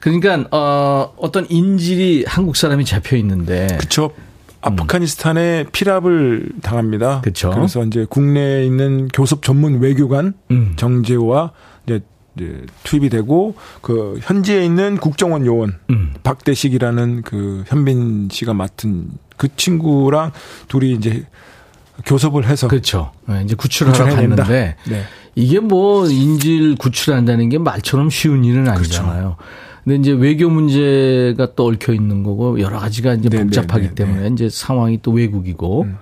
그러니까 어 어떤 인질이 한국 사람이 잡혀 있는데 그렇죠. 아프가니스탄에 피랍을 당합니다. 그렇죠. 그래서 이제 국내에 있는 교섭 전문 외교관 음. 정재호와 이제 이제 투입이 되고 그 현지에 있는 국정원 요원 음. 박대식이라는 그 현빈 씨가 맡은 그 친구랑 둘이 이제 교섭을 해서 그렇죠. 네, 이제 구출하러 갔는데 네. 이게 뭐 인질 구출한다는 게 말처럼 쉬운 일은 그렇죠. 아니잖아요. 그렇죠. 근데 이제 외교 문제가 또 얽혀 있는 거고 여러 가지가 이제 네, 네 복잡하기 네, 때문에 이제 상황이 또 외국이고 음.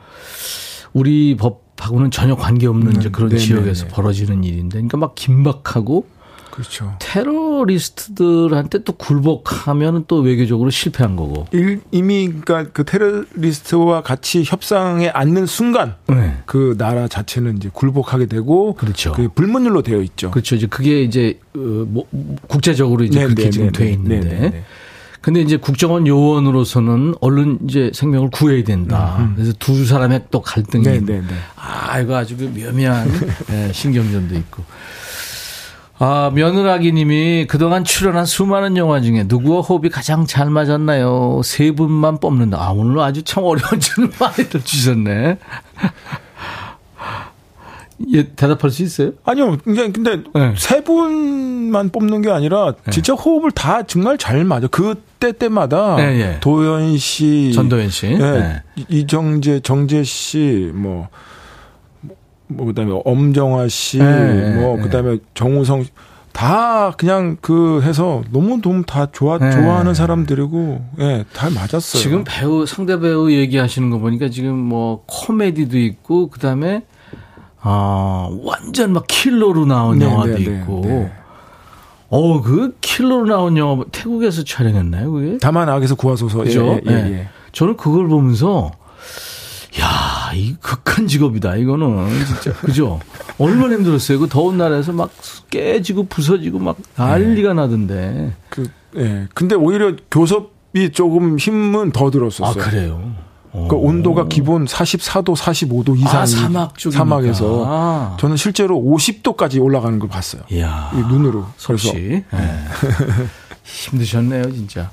우리 법하고는 전혀 관계없는 음, 이제 그런 지역에서 벌어지는 일인데 그러니까 막 긴박하고 그렇죠. 테러리스트들한테 또 굴복하면 또 외교적으로 실패한 거고. 이미 그러니까 그 테러리스트와 같이 협상에 앉는 순간 네. 그 나라 자체는 이제 굴복하게 되고 그렇죠. 그 불문율로 되어 있죠. 그렇죠. 이제 그게 이제 어, 뭐 국제적으로 이제 네, 그렇게 네, 지금 네, 돼 네. 있는데. 네, 근데 이제 국정원 요원으로서는 얼른 이제 생명을 구해야 된다. 음. 그래서 두 사람의 또 갈등이. 아, 이거 아주 그 묘미한 신경전도 있고. 아, 며느라기 님이 그동안 출연한 수많은 영화 중에 누구와 호흡이 가장 잘 맞았나요? 세 분만 뽑는다. 아, 오늘 아주 참 어려운 질문 많이들 주셨네. 예, 대답할 수 있어요? 아니요. 근데, 근데 네. 세 분만 뽑는 게 아니라 네. 진짜 호흡을 다 정말 잘 맞아. 그때 때마다 네, 예. 도현 씨, 전도현 씨, 예, 네. 이정재, 정재 씨, 뭐 뭐 그다음에 엄정화 씨, 네, 뭐 네. 그다음에 정우성 다 그냥 그 해서 너무 너무 다 좋아 네. 좋아하는 사람들이고 예, 다 맞았어요. 지금 배우 상대 배우 얘기하시는 거 보니까 지금 뭐 코미디도 있고 그다음에 아 완전 막 킬러로 나온 네, 영화도 네, 네 있고. 네. 어, 그 킬러로 나온 영화 태국에서 촬영했나요, 그게? 다만 악에서 구하소서. 그죠? 예, 예, 예. 저는 그걸 보면서 야, 이 극한 직업이다. 이거는 진짜 그죠? 얼마나 힘들었어요. 그 더운 날에서 막 깨지고 부서지고 막 난리가 네. 나던데. 그, 예. 근데 오히려 교섭이 조금 힘은 더 들었었어요. 아, 그래요. 그 온도가 기본 44도, 45도 이상 아, 사막 쪽 사막에서 아. 저는 실제로 50도까지 올라가는 걸 봤어요. 이야. 눈으로. 그래서 네. 힘드셨네요, 진짜.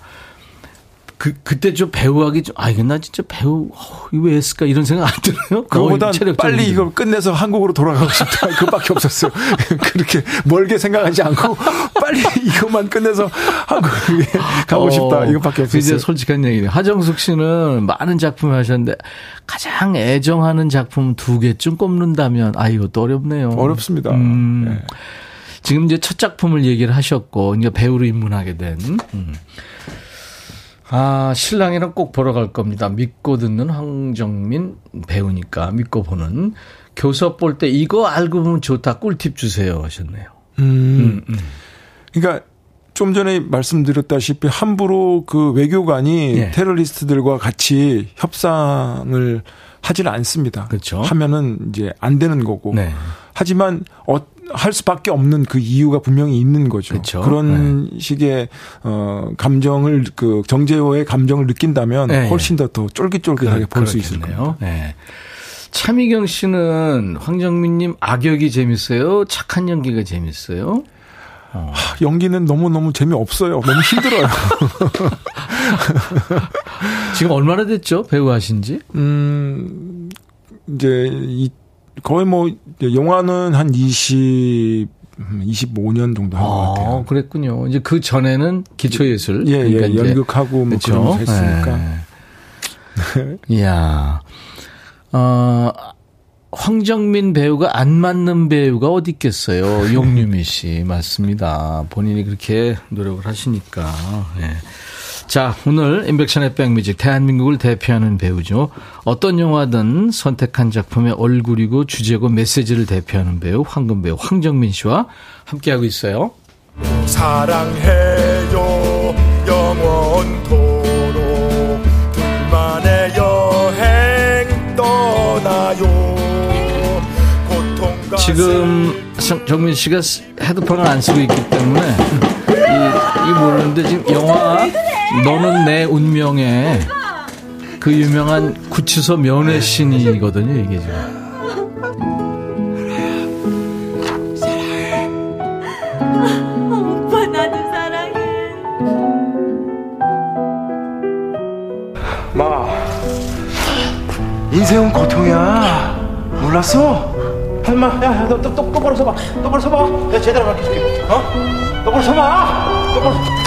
그, 그때 좀 배우하기 좀, 아, 이거 나 진짜 배우, 어, 이거 왜 했을까? 이런 생각 안 들어요? 그거보다 빨리 이걸 끝내서 한국으로 돌아가고 싶다. 그밖에 없었어요. 그렇게 멀게 생각하지 않고 빨리 이것만 끝내서 한국에 가고 싶다. 어, 이것밖에 없었어요. 이제 솔직한 얘기네요. 하정숙 씨는 많은 작품을 하셨는데 가장 애정하는 작품 두 개쯤 꼽는다면, 아, 이것도 어렵네요. 어렵습니다. 음. 네. 지금 이제 첫 작품을 얘기를 하셨고, 이제 배우로 입문하게 된. 음. 아, 신랑이랑 꼭 보러 갈 겁니다. 믿고 듣는 황정민 배우니까 믿고 보는. 교섭 볼 때 이거 알고 보면 좋다. 꿀팁 주세요. 하셨네요. 음. 음, 음. 그러니까 좀 전에 말씀드렸다시피 함부로 그 외교관이 예. 테러리스트들과 같이 협상을 하지는 않습니다. 그렇죠. 하면은 이제 안 되는 거고. 네. 하지만 어, 할 수밖에 없는 그 이유가 분명히 있는 거죠. 그렇죠. 그런 네. 식의 어 감정을 그 정재호의 감정을 느낀다면 네. 훨씬 더 더 쫄깃쫄깃하게 볼수 있을 거예요. 네. 차미경 씨는 황정민님 악역이 재밌어요? 착한 연기가 재밌어요? 어. 연기는 너무너무 재미없어요. 너무 힘들어요. 지금 얼마나 됐죠? 배우 하신 지? 음, 이제, 이, 거의 뭐, 영화는 한 20, 25년 정도 한것 같아요. 그랬군요. 이제 그 전에는 기초예술. 예, 예, 그러니까 예 연극하고 뭐 그런 거 했으니까. 네. 이야. 어, 황정민 배우가 안 맞는 배우가 어디 있겠어요. 용유미 씨 맞습니다. 본인이 그렇게 노력을 하시니까. 네. 자, 오늘 인백션의 백뮤직 대한민국을 대표하는 배우죠. 어떤 영화든 선택한 작품의 얼굴이고 주제고 메시지를 대표하는 배우 황금 배우 황정민 씨와 함께하고 있어요. 사랑해요 영원토록 둘만의 여행 떠나요 지금 정민 씨가 헤드폰을 안 쓰고 있기 때문에 이, 이 모르는데 지금 영화 너는 내 운명에 그 유명한 구치소 면회 신이거든요 이게 지금. 오빠 나도 사랑해. 마, 인생은 고통이야. 몰랐어? 할마, 야, 너 또, 또, 똑바로 서봐. 똑바로 서봐. 내가 제대로 가르쳐줄게. 어? 똑바로 서봐. 똑바로.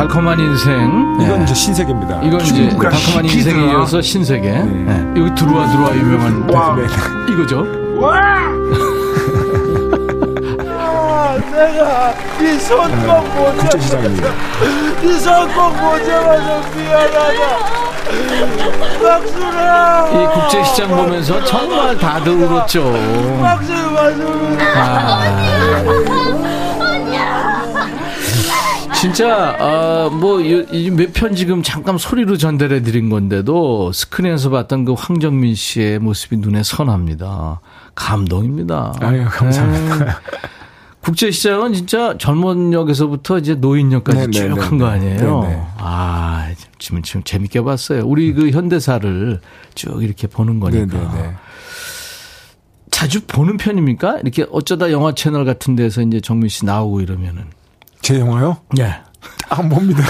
달콤한 인생. 이건 네. 이제 신세계입니다. 이건 이제 달콤한 인생에 이어서 신세계. 네. 네. 여기 들어와 들어와 유명한 네. 이거죠. 와! 내가 이 손꼭 못 국제시장입니다. 이못 잡아서 미안하다. 박수라. 이 국제시장 보면서 정말 다들 울었죠. 박수 박수. 아. 진짜 아 뭐몇 편 지금 잠깐 소리로 전달해 드린 건데도 스크린에서 봤던 그 황정민 씨의 모습이 눈에 선합니다. 감동입니다. 아유 감사합니다. 네. 국제시장은 진짜 젊은 역에서부터 이제 노인역까지 쭉 한 거 아니에요? 네네. 아, 지금, 지금 재밌게 봤어요. 우리 그 현대사를 쭉 이렇게 보는 거니까. 네네네. 자주 보는 편입니까? 이렇게 어쩌다 영화 채널 같은 데서 이제 정민 씨 나오고 이러면은. 제 영화요? 네. 안 봅니다.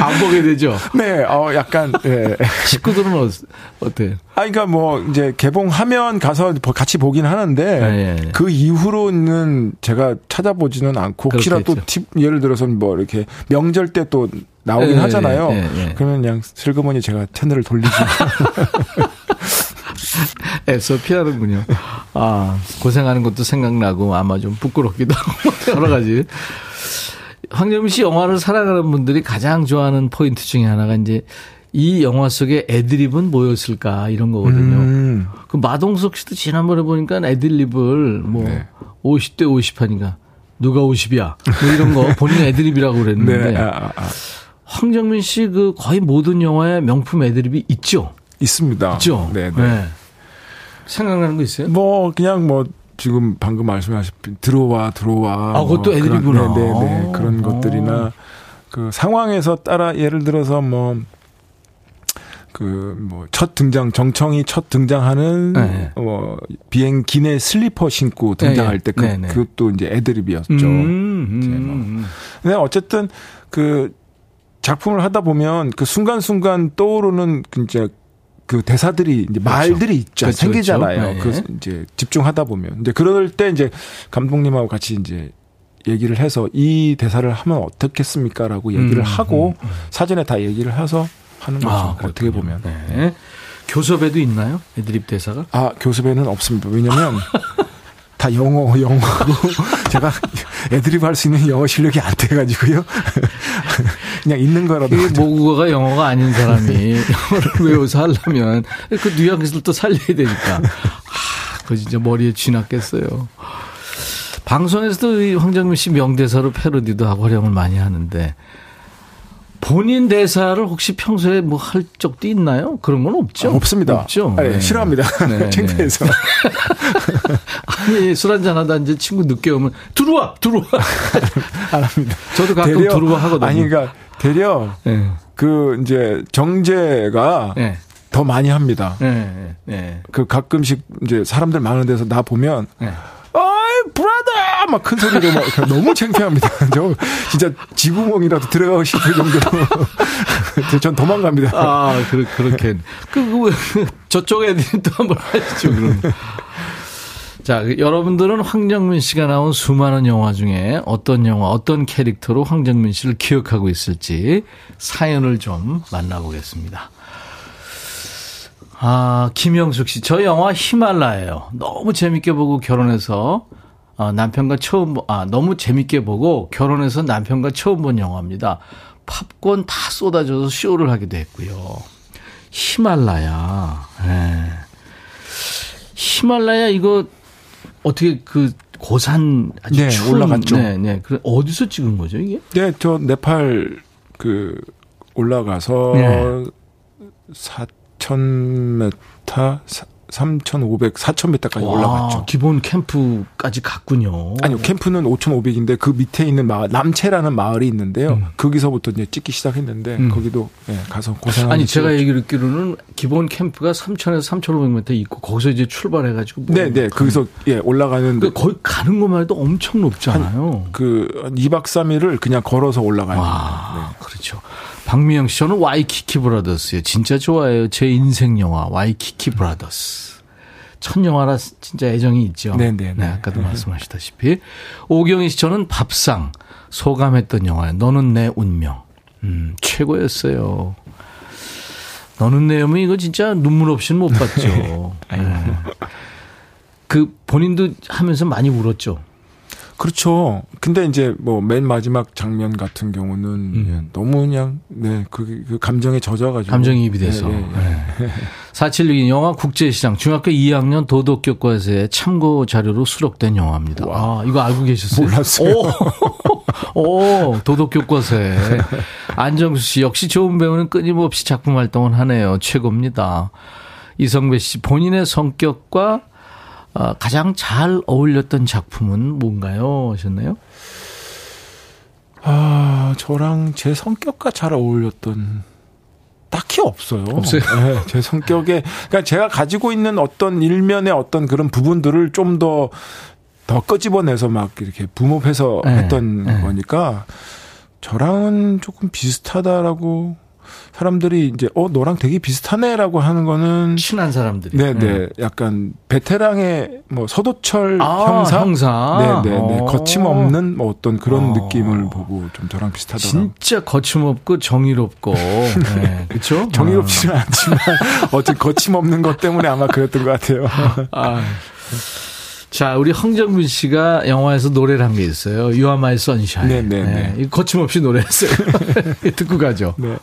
안 보게 되죠. 네, 어 약간 예. 식구들은 어, 어때요? 아, 그러니까 뭐 이제 개봉하면 가서 같이 보긴 하는데 아, 예, 예. 그 이후로는 제가 찾아보지는 않고 혹시나 또 팁, 예를 들어서 뭐 이렇게 명절 때 또 나오긴 예, 하잖아요. 예, 예, 그러면 그냥 슬그머니 제가 채널을 돌리지. 애써 피하는군요. 아, 고생하는 것도 생각나고 아마 좀 부끄럽기도 하고 여러 가지. 황정민 씨 영화를 사랑하는 분들이 가장 좋아하는 포인트 중에 하나가 이제 이 영화 속에 애드립은 뭐였을까 이런 거거든요. 음. 그 마동석 씨도 지난번에 보니까 애드립을 뭐 네. 50대 50 하니까 누가 50이야 뭐 이런 거 본인 애드립이라고 그랬는데 네. 아, 아, 아. 황정민 씨 그 거의 모든 영화에 명품 애드립이 있죠. 있습니다. 있죠. 네. 네. 네. 생각나는 거 있어요? 뭐 그냥 뭐 지금 방금 말씀하신 들어와 들어와 아 그것도 뭐 애드립구나. 그런, 네, 네, 네. 그런 아. 것들이나 그 상황에서 따라 예를 들어서 뭐 그뭐첫 등장 정청이 첫 등장하는 네. 뭐 비행 기내 슬리퍼 신고 등장할 네, 때 그, 네, 네. 그것도 이제 애드립이었죠. 음, 음, 뭐. 음. 근데 어쨌든 그 작품을 하다 보면 그 순간순간 떠오르는 이제 그 대사들이 이제 그렇죠. 말들이 있죠. 그렇죠, 생기잖아요. 그렇죠. 그 이제 집중하다 보면 이제 그럴 때 이제 감독님하고 같이 이제 얘기를 해서 이 대사를 하면 어떻겠습니까라고 얘기를 음, 하고 음, 음. 사전에 다 얘기를 해서 하는 거죠. 아, 어떻게 보면. 네. 교섭에도 있나요? 애드립 대사가? 아, 교섭에는 없습니다. 왜냐면 다 영어, 영어고 제가 애드립 할 수 있는 영어 실력이 안 돼가지고요. 그냥 있는 거라도. 모국어가 영어가 아닌 사람이 영어를 외워서 하려면 그 뉘앙스를 또 살려야 되니까. 아, 그 진짜 머리에 쥐났겠어요. 방송에서도 황정민 씨 명대사로 패러디도 하고 활용을 많이 하는데 본인 대사를 혹시 평소에 뭐 할 적도 있나요? 그런 건 없죠? 아, 없습니다. 없죠. 아, 네, 네. 싫어합니다. 네, 네. 창피해서. 아니, 술 한잔 하다 이제 친구 늦게 오면 들어와! 들어와! 안 합니다. 저도 가끔 대려, 들어와 하거든요. 아니, 그러니까 대려 네. 그 이제 정제가 네. 더 많이 합니다. 네, 네. 그 가끔씩 이제 사람들 많은 데서 나 보면 브라더! 막큰 소리로 막 너무 창피합니다. 저 진짜 지구멍이라도 들어가고 싶을 정도로. 전 도망갑니다. 아, 그, 그렇게. 그, 그, 저쪽 애들이 또 한번 하시죠, 그럼. 자, 여러분들은 황정민 씨가 나온 수많은 영화 중에 어떤 영화, 어떤 캐릭터로 황정민 씨를 기억하고 있을지 사연을 좀 만나보겠습니다. 아, 김영숙 씨. 저 영화 히말라예요. 너무 재밌게 보고 결혼해서 아, 남편과 처음 아, 너무 재밌게 보고 결혼해서 남편과 처음 본 영화입니다. 팝콘 다 쏟아져서 쇼를 하기도 했고요. 히말라야. 네. 히말라야 이거 어떻게 그 고산 아주 네, 추운, 올라갔죠. 네, 네. 그 어디서 찍은 거죠, 이게? 네, 저 네팔 그 올라가서 네. 4,000m 3,500, 4,000m까지 올라갔죠. 기본 캠프까지 갔군요. 아니요, 캠프는 5,500인데 그 밑에 있는 마을, 남채라는 마을이 있는데요. 음. 거기서부터 이제 찍기 시작했는데 음. 거기도 네, 가서 고생하고 아니 제가 얘기를 듣기로는 기본 캠프가 3,000에서 3,500m 있고 거기서 이제 출발해가지고 뭐 네, 네, 거기서 예 올라가는. 그 거기 가는 것만 해도 엄청 높잖아요. 한, 그 2박 3일을 그냥 걸어서 올라가는. 와, 네. 그렇죠. 박미영 씨, 저는 와이키키 브라더스요. 진짜 좋아해요. 제 인생 영화, 와이키키 브라더스. 첫 영화라 진짜 애정이 있죠. 네네. 네, 네, 네, 아까도 말씀하셨다시피. 오경희 씨, 저는 밥상. 소감했던 영화예요. 너는 내 운명. 음, 최고였어요. 너는 내 운명, 이거 진짜 눈물 없이는 못 봤죠. 네. 그 본인도 하면서 많이 울었죠. 그렇죠. 근데 이제 뭐 맨 마지막 장면 같은 경우는 음. 너무 그냥 네 그 그 감정에 젖어가지고 감정이입이 돼서. 네, 네, 네. 4762 영화 국제시장 중학교 2학년 도덕 교과서에 참고 자료로 수록된 영화입니다. 와. 아 이거 알고 계셨어요? 몰랐어요. 오, 오 도덕 교과서에 안정수 씨 역시 좋은 배우는 끊임없이 작품 활동을 하네요. 최고입니다. 이성배 씨 본인의 성격과 어, 가장 잘 어울렸던 작품은 뭔가요? 하셨나요? 아, 저랑 제 성격과 잘 어울렸던 딱히 없어요. 없어요. 네, 제 성격에 그러니까 제가 가지고 있는 어떤 일면의 어떤 그런 부분들을 좀더더 끄집어내서 막 이렇게 붐업해서 네, 했던 네. 거니까 저랑은 조금 비슷하다라고 사람들이 이제 어 너랑 되게 비슷하네라고 하는 거는 친한 사람들이. 네네. 네. 약간 베테랑의 뭐 서도철 아, 형사. 형사. 네네네. 네. 거침없는 뭐 어떤 그런 어. 느낌을 보고 좀 저랑 비슷하더라고요. 진짜 거침없고 정의롭고. 네. 그렇죠? 정의롭지는 어. 않지만 어쨌든 거침없는 것 때문에 아마 그랬던 것 같아요. 아. 자, 우리 황정민 씨가 영화에서 노래를 한 게 있어요. You are my sunshine. 네네네. 네, 네. 거침없이 노래했어요. 듣고 가죠. 네.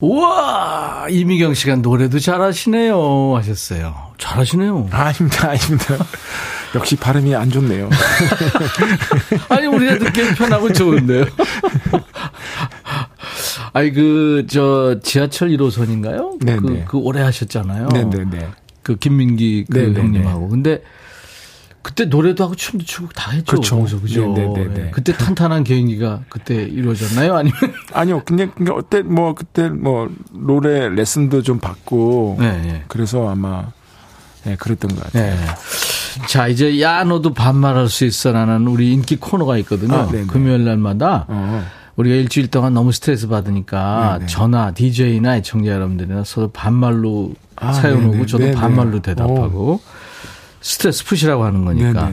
우와! 이미경 씨가 노래도 잘하시네요. 하셨어요. 잘하시네요. 아닙니다, 아닙니다. 역시 발음이 안 좋네요. 아니, 우리가 듣기엔 편하고 좋은데요. 아니, 그, 저, 지하철 1호선인가요? 네네. 그, 그 오래 하셨잖아요. 네네네. 그 김민기 그 네네네. 형님하고. 근데 그때 노래도 하고 춤도 추고 다 했죠. 그렇죠. 그죠. 네네네. 네. 그때 탄탄한 개인기가 그때 이루어졌나요? 아니면 아니요. 근데 근데 어때 뭐 그때 뭐 노래 레슨도 좀 받고 네, 네. 그래서 아마 네, 그랬던 것 같아요. 네. 자, 이제 야 너도 반말할 수 있어라는 우리 인기 코너가 있거든요. 아, 금요일 날마다 어. 우리가 일주일 동안 너무 스트레스 받으니까 네네. 전화 DJ나 애청자 여러분들이나 서로 반말로 아, 사연 오고 저도 네네. 반말로 대답하고 오. 스트레스 푸시라고 하는 거니까.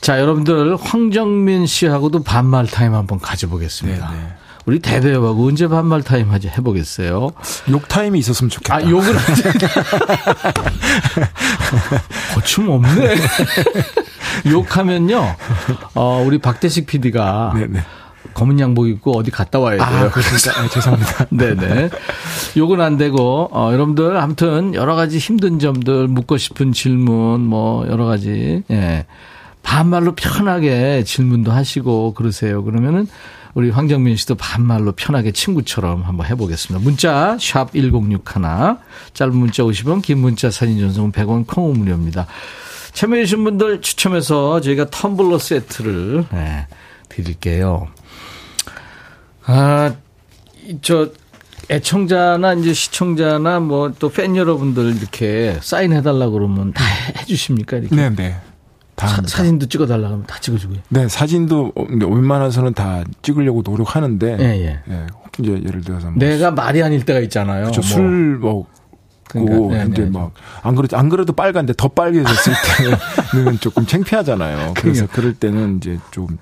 자, 여러분들 황정민 씨하고도 반말 타임 한번 가져보겠습니다. 네네. 우리 대배우하고 언제 반말 타임 하지 해보겠어요. 욕 타임이 있었으면 좋겠다. 아 욕을 고충 없네. 욕하면요. 어 우리 박대식 PD가 네네. 검은 양복 입고 어디 갔다 와야 아, 돼요. 아, 그렇습니까? 아, 죄송합니다. 네네. 욕은 안 되고, 어, 여러분들, 아무튼, 여러 가지 힘든 점들, 묻고 싶은 질문, 뭐, 여러 가지, 예. 반말로 편하게 질문도 하시고, 그러세요. 그러면은, 우리 황정민 씨도 반말로 편하게 친구처럼 한번 해보겠습니다. 문자 샵 1061, 짧은 문자 50원, 긴 문자 사진 전송은 100원, 콩 무료입니다. 참여해 주신 분들 추첨해서 저희가 텀블러 세트를 네, 드릴게요. 아, 저 애청자나 이제 시청자나 뭐 또 팬 여러분들 이렇게 사인해 달라 그러면 다 해주십니까? 이렇게? 네, 네. 다 사, 사진도 찍어 달라 그러면 다 찍어주고요. 네, 사진도 웬만해서는 다 찍으려고 노력하는데. 예, 예. 예 이제 예를 들어서 뭐 내가 말이 아닐 때가 있잖아요. 그렇죠. 뭐. 술 뭐. 그러니까, 네, 이제 네, 막안 그래도 안 그래도 빨간데 더 빨개졌을 때는 조금 창피하잖아요. 그래서 그럴 때는 이제 좀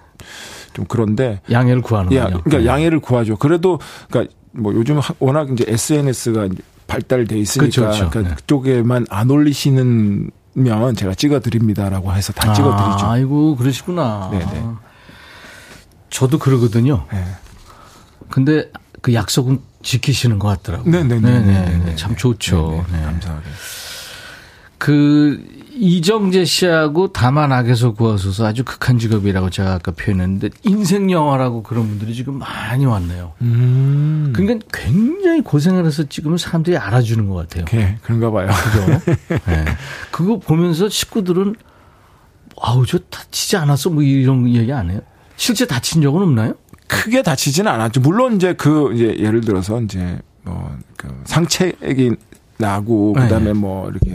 좀 그런데 양해를 구하는 거요. 그러니까 네. 양해를 구하죠. 그래도 그러니까 뭐 요즘 워낙 이제 SNS가 발달돼 있으니까 그렇죠, 그렇죠. 그러니까 네. 그쪽에만 안 올리시는 면 제가 찍어드립니다라고 해서 다 아, 찍어드리죠. 아이고 그러시구나. 네네. 저도 그러거든요. 네. 근데 그 약속은 지키시는 것 같더라고요. 네네네. 네네. 참 좋죠. 네네. 감사하게. 그 이정재 씨하고 다만 악에서 구하소서 아주 극한 직업이라고 제가 아까 표현했는데 인생 영화라고 그런 분들이 지금 많이 왔네요. 음. 그러니까 굉장히 고생을 해서 찍으면 사람들이 알아주는 것 같아요. 네, 그런가 봐요. 그죠? 네. 그거 보면서 식구들은 아우 저 다치지 않았어 뭐 이런 얘기 안 해요. 실제 다친 적은 없나요? 크게 다치지는 않았죠. 물론 이제 그 이제 예를 들어서 이제 뭐 그 상체액이 나고 그다음에 네. 뭐 이렇게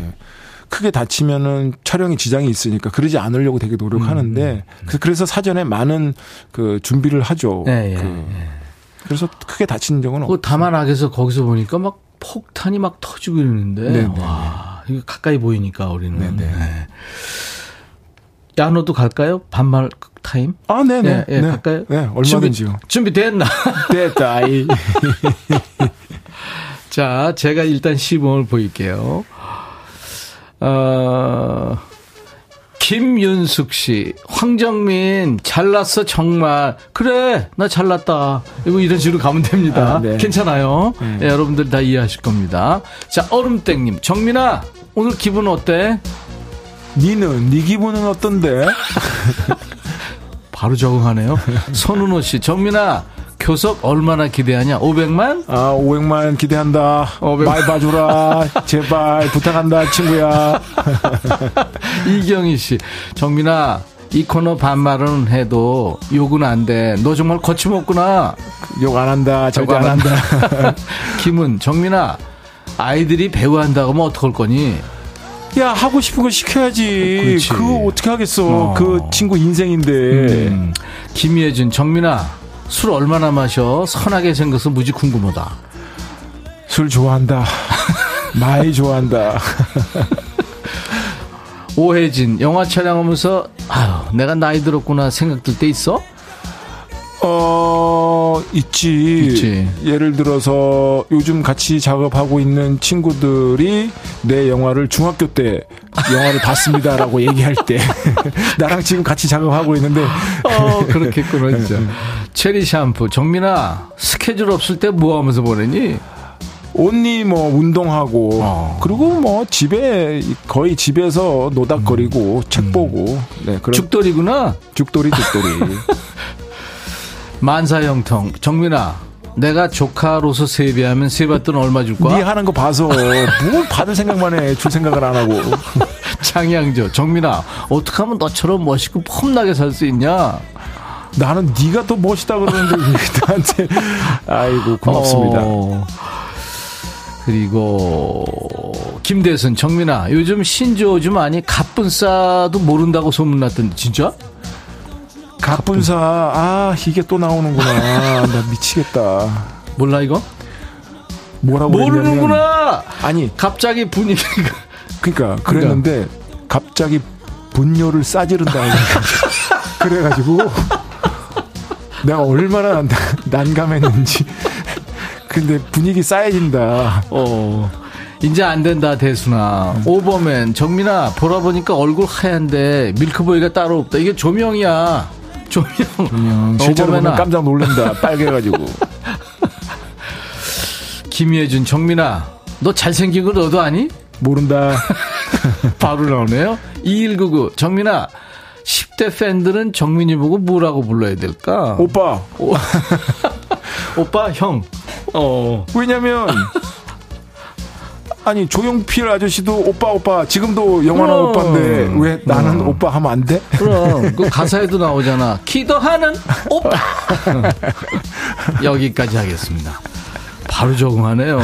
크게 다치면은 촬영에 지장이 있으니까 그러지 않으려고 되게 노력하는데 음, 음, 음. 그래서 사전에 많은 그 준비를 하죠. 네, 그 네. 그래서 크게 다친 적은 없어요. 다만 악에서 거기서 보니까 막 폭탄이 막 터지고 있는데 네, 네 와, 네. 이거 가까이 보이니까 우리는. 네네. 네. 야, 너도 갈까요? 반말 타임? 아, 네네. 네, 네, 네. 갈까요? 네, 얼마든지요. 준비, 준비 됐나? 됐다. 자, 제가 일단 시범을 보일게요. 어, 김윤숙 씨, 황정민, 잘났어, 정말. 그래, 나 잘났다. 이거 이런 식으로 가면 됩니다. 아, 네. 괜찮아요. 네. 네, 여러분들 다 이해하실 겁니다. 자, 얼음땡님, 정민아, 오늘 기분 어때? 니는, 니 기분은 어떤데? 바로 적응하네요. 손은호 씨, 정민아, 교섭 얼마나 기대하냐? 500만? 아, 500만 기대한다. 500만. 말 봐주라. 제발 부탁한다, 친구야. 이경희 씨, 정민아, 이 코너 반말은 해도 욕은 안 돼. 너 정말 거침없구나. 욕 안 한다. 절대 안, 안 한다. 김은, 정민아, 아이들이 배우 한다고 하면 어떡할 거니? 야 하고 싶은 거 시켜야지. 그 그거 어떻게 하겠어. 어. 그 친구 인생인데. 음. 김예준 정민아 술 얼마나 마셔? 선하게 생겨서 무지 궁금하다. 술 좋아한다. 많이 좋아한다. 오혜진, 영화 촬영하면서, 아유, 내가 나이 들었구나 생각 들 때 있어? 어, 있지. 있지. 예를 들어서 요즘 같이 작업하고 있는 친구들이 내 영화를 중학교 때 영화를 봤습니다라고 얘기할 때 나랑 지금 같이 작업하고 있는데 어, 그렇겠구나, 진짜. 체리 샴푸. 정민아, 스케줄 없을 때 뭐 하면서 보내니? 온니 뭐 운동하고 어. 그리고 뭐 집에 거의 집에서 노닥거리고 음. 책 보고 네 그런 죽돌이구나 죽돌이 죽돌이 만사형통 정민아 내가 조카로서 세배하면 세뱃돈 얼마 줄 거야? 네 하는 거 봐서 뭘 받을 생각만 해. 줄 생각을 안 하고. 장양조 정민아 어떻게 하면 너처럼 멋있고 폼나게 살 수 있냐? 나는 네가 더 멋있다 그러는데 나한테? 아이고 고맙습니다. 어, 그리고 김대순 정민아 요즘 신조어좀 아니 갑분싸도 모른다고 소문났던데 진짜? 갑분사 아 이게 또 나오는구나. 나 미치겠다. 몰라 이거? 뭐라고 모르는구나! 아니 갑자기 분위기가 그러니까 그랬는데 그러니까. 갑자기 분뇨를 싸지른다. 그래가지고 내가 얼마나 난감했는지. 근데 분위기 쌓여진다. 어. 이제 안 된다 대순아 음. 오버맨 정민아 보라 보니까 얼굴 하얀데 밀크보이가 따로 없다 이게 조명이야 조명 조명 실제로 보면 깜짝 놀란다 빨개가지고 김예준 정민아 너 잘생긴 거 너도 아니? 모른다 바로 나오네요 2199 정민아 10대 팬들은 정민이 보고 뭐라고 불러야 될까? 오빠 오, 오빠 형 어. 왜냐면 아니 조용필 아저씨도 오빠 오빠 지금도 어. 오빠인데 왜 나는 어. 오빠 하면 안 돼? 그럼 그 가사에도 나오잖아. 기도하는 오빠. 여기까지 하겠습니다. 바로 적응하네요.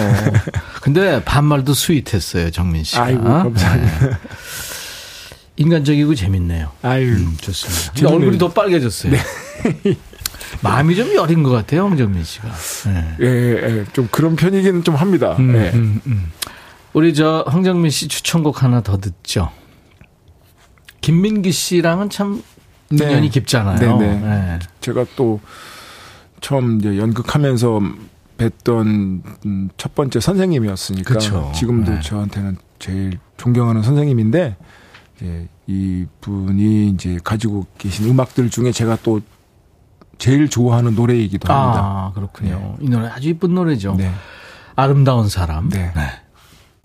근데 반말도 스윗했어요 정민 씨가. 아이고 감사합니다. 네. 인간적이고 재밌네요. 아유 음, 좋습니다. 얼굴이 더 빨개졌어요. 네. 마음이 좀 여린 것 같아요, 황정민 씨가. 네. 예, 예, 좀 그런 편이기는 좀 합니다. 음, 네. 음, 음. 우리 저 황정민 씨 추천곡 하나 더 듣죠. 김민기 씨랑은 참 네. 인연이 깊잖아요. 네네. 네. 네. 제가 또 처음 이제 연극하면서 뵀던 음, 첫 번째 선생님이었으니까 그쵸. 지금도 네. 저한테는 제일 존경하는 선생님인데 이제 이 분이 이제 가지고 계신 음악들 중에 제가 또 제일 좋아하는 노래이기도 합니다. 아, 그렇군요. 네. 이 노래 아주 이쁜 노래죠. 네. 아름다운 사람. 네. 네.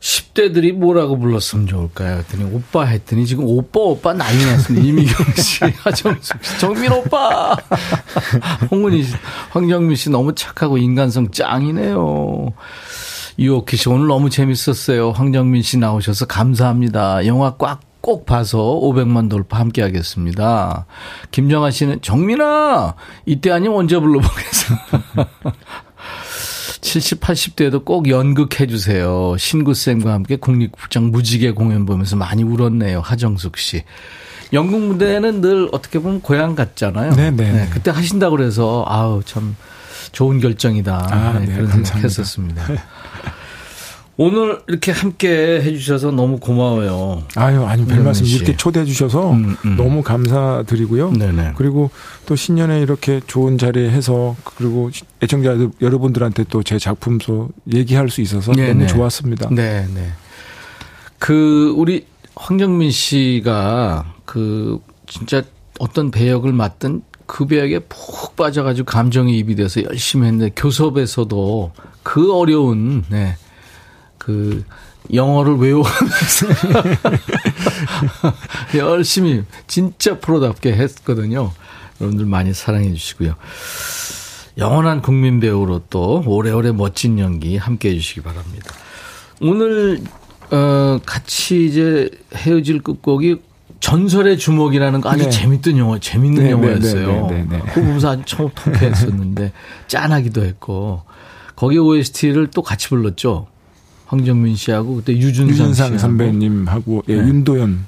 10대들이 뭐라고 불렀으면 좋을까요? 했더니 오빠 했더니 지금 오빠 오빠 난리 났습니다. 이미경 씨, 하정숙 씨, 정민 오빠. 홍은희 씨, 황정민 씨 너무 착하고 인간성 짱이네요. 유오키 씨 오늘 너무 재밌었어요. 황정민 씨 나오셔서 감사합니다. 영화 꽉 꼭 봐서 500만 돌파 함께 하겠습니다. 김정아 씨는 정민아 이때 아니면 언제 불러보겠어. 70, 80대에도 꼭 연극해 주세요. 신구쌤과 함께 국립국장 무지개 공연 보면서 많이 울었네요. 하정숙 씨. 연극 무대는 늘 어떻게 보면 고향 같잖아요. 네네. 네, 네, 그때 하신다고 그래서 아우 참 좋은 결정이다. 아, 네, 네, 그런 생각했었습니다. 오늘 이렇게 함께 해주셔서 너무 고마워요. 아유, 아니, 별 말씀 이렇게 초대해 주셔서 음, 음. 너무 감사드리고요. 네네. 그리고 또 신년에 이렇게 좋은 자리에 해서 그리고 애청자 여러분들한테 또 제 작품도 얘기할 수 있어서 네네. 너무 좋았습니다. 네, 네. 그, 우리 황정민 씨가 그 진짜 어떤 배역을 맡든 그 배역에 푹 빠져가지고 감정이 입이 돼서 열심히 했는데 교섭에서도 그 어려운, 네. 그 영어를 외워가면서 열심히 진짜 프로답게 했거든요. 여러분들 많이 사랑해 주시고요. 영원한 국민 배우로 또 오래오래 멋진 연기 함께 해 주시기 바랍니다. 오늘 어 같이 이제 헤어질 끝곡이 전설의 주먹이라는 거 아주 네. 재밌던 영화, 재밌는 네, 네 영화였어요. 네, 네, 네, 그 보면서 아주 처음 통쾌했었는데 짠하기도 했고 거기 OST를 또 같이 불렀죠. 황정민 씨하고 그때 유준상, 유준상 선배님하고 예, 네. 윤도현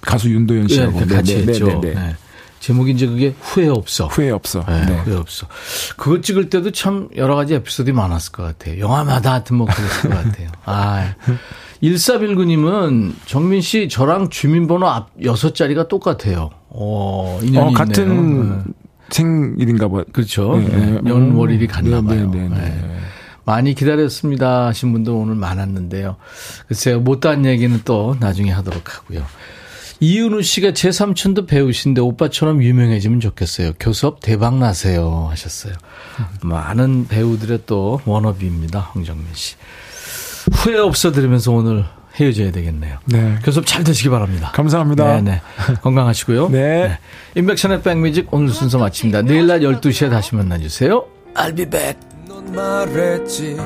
가수 윤도현 네, 씨하고 네, 같이 네, 네, 했죠. 네, 네, 제목이 이제 그게 후회 없어. 후회 없어. 후회 없어. 그거 찍을 때도 참 여러 가지 에피소드가 많았을 것 같아요. 영화마다 하여튼 뭐 그랬을 것 같아요. 아. 1419님은 정민 씨 저랑 주민번호 앞 여섯 자리가 똑같아요. 어, 인연이 어, 같은 생일인가 봐요. 그렇죠. 네. 연월일이 같나 봐요. 네. 많이 기다렸습니다 하신 분도 오늘 많았는데요. 글쎄요, 못한 얘기는 또 나중에 하도록 하고요. 이은우 씨가 제 삼촌도 배우신데 오빠처럼 유명해지면 좋겠어요. 교수업 대박 나세요 하셨어요. 많은 배우들의 또 워너비입니다. 황정민 씨. 후회 없어 드리면서 오늘 헤어져야 되겠네요. 네. 교수업 잘 되시기 바랍니다. 감사합니다. 네네. 건강하시고요. 네. 네. 인백션의 백뮤직 오늘 순서 마칩니다. 내일 낮 12시에 다시 만나주세요. I'll be back. 말했지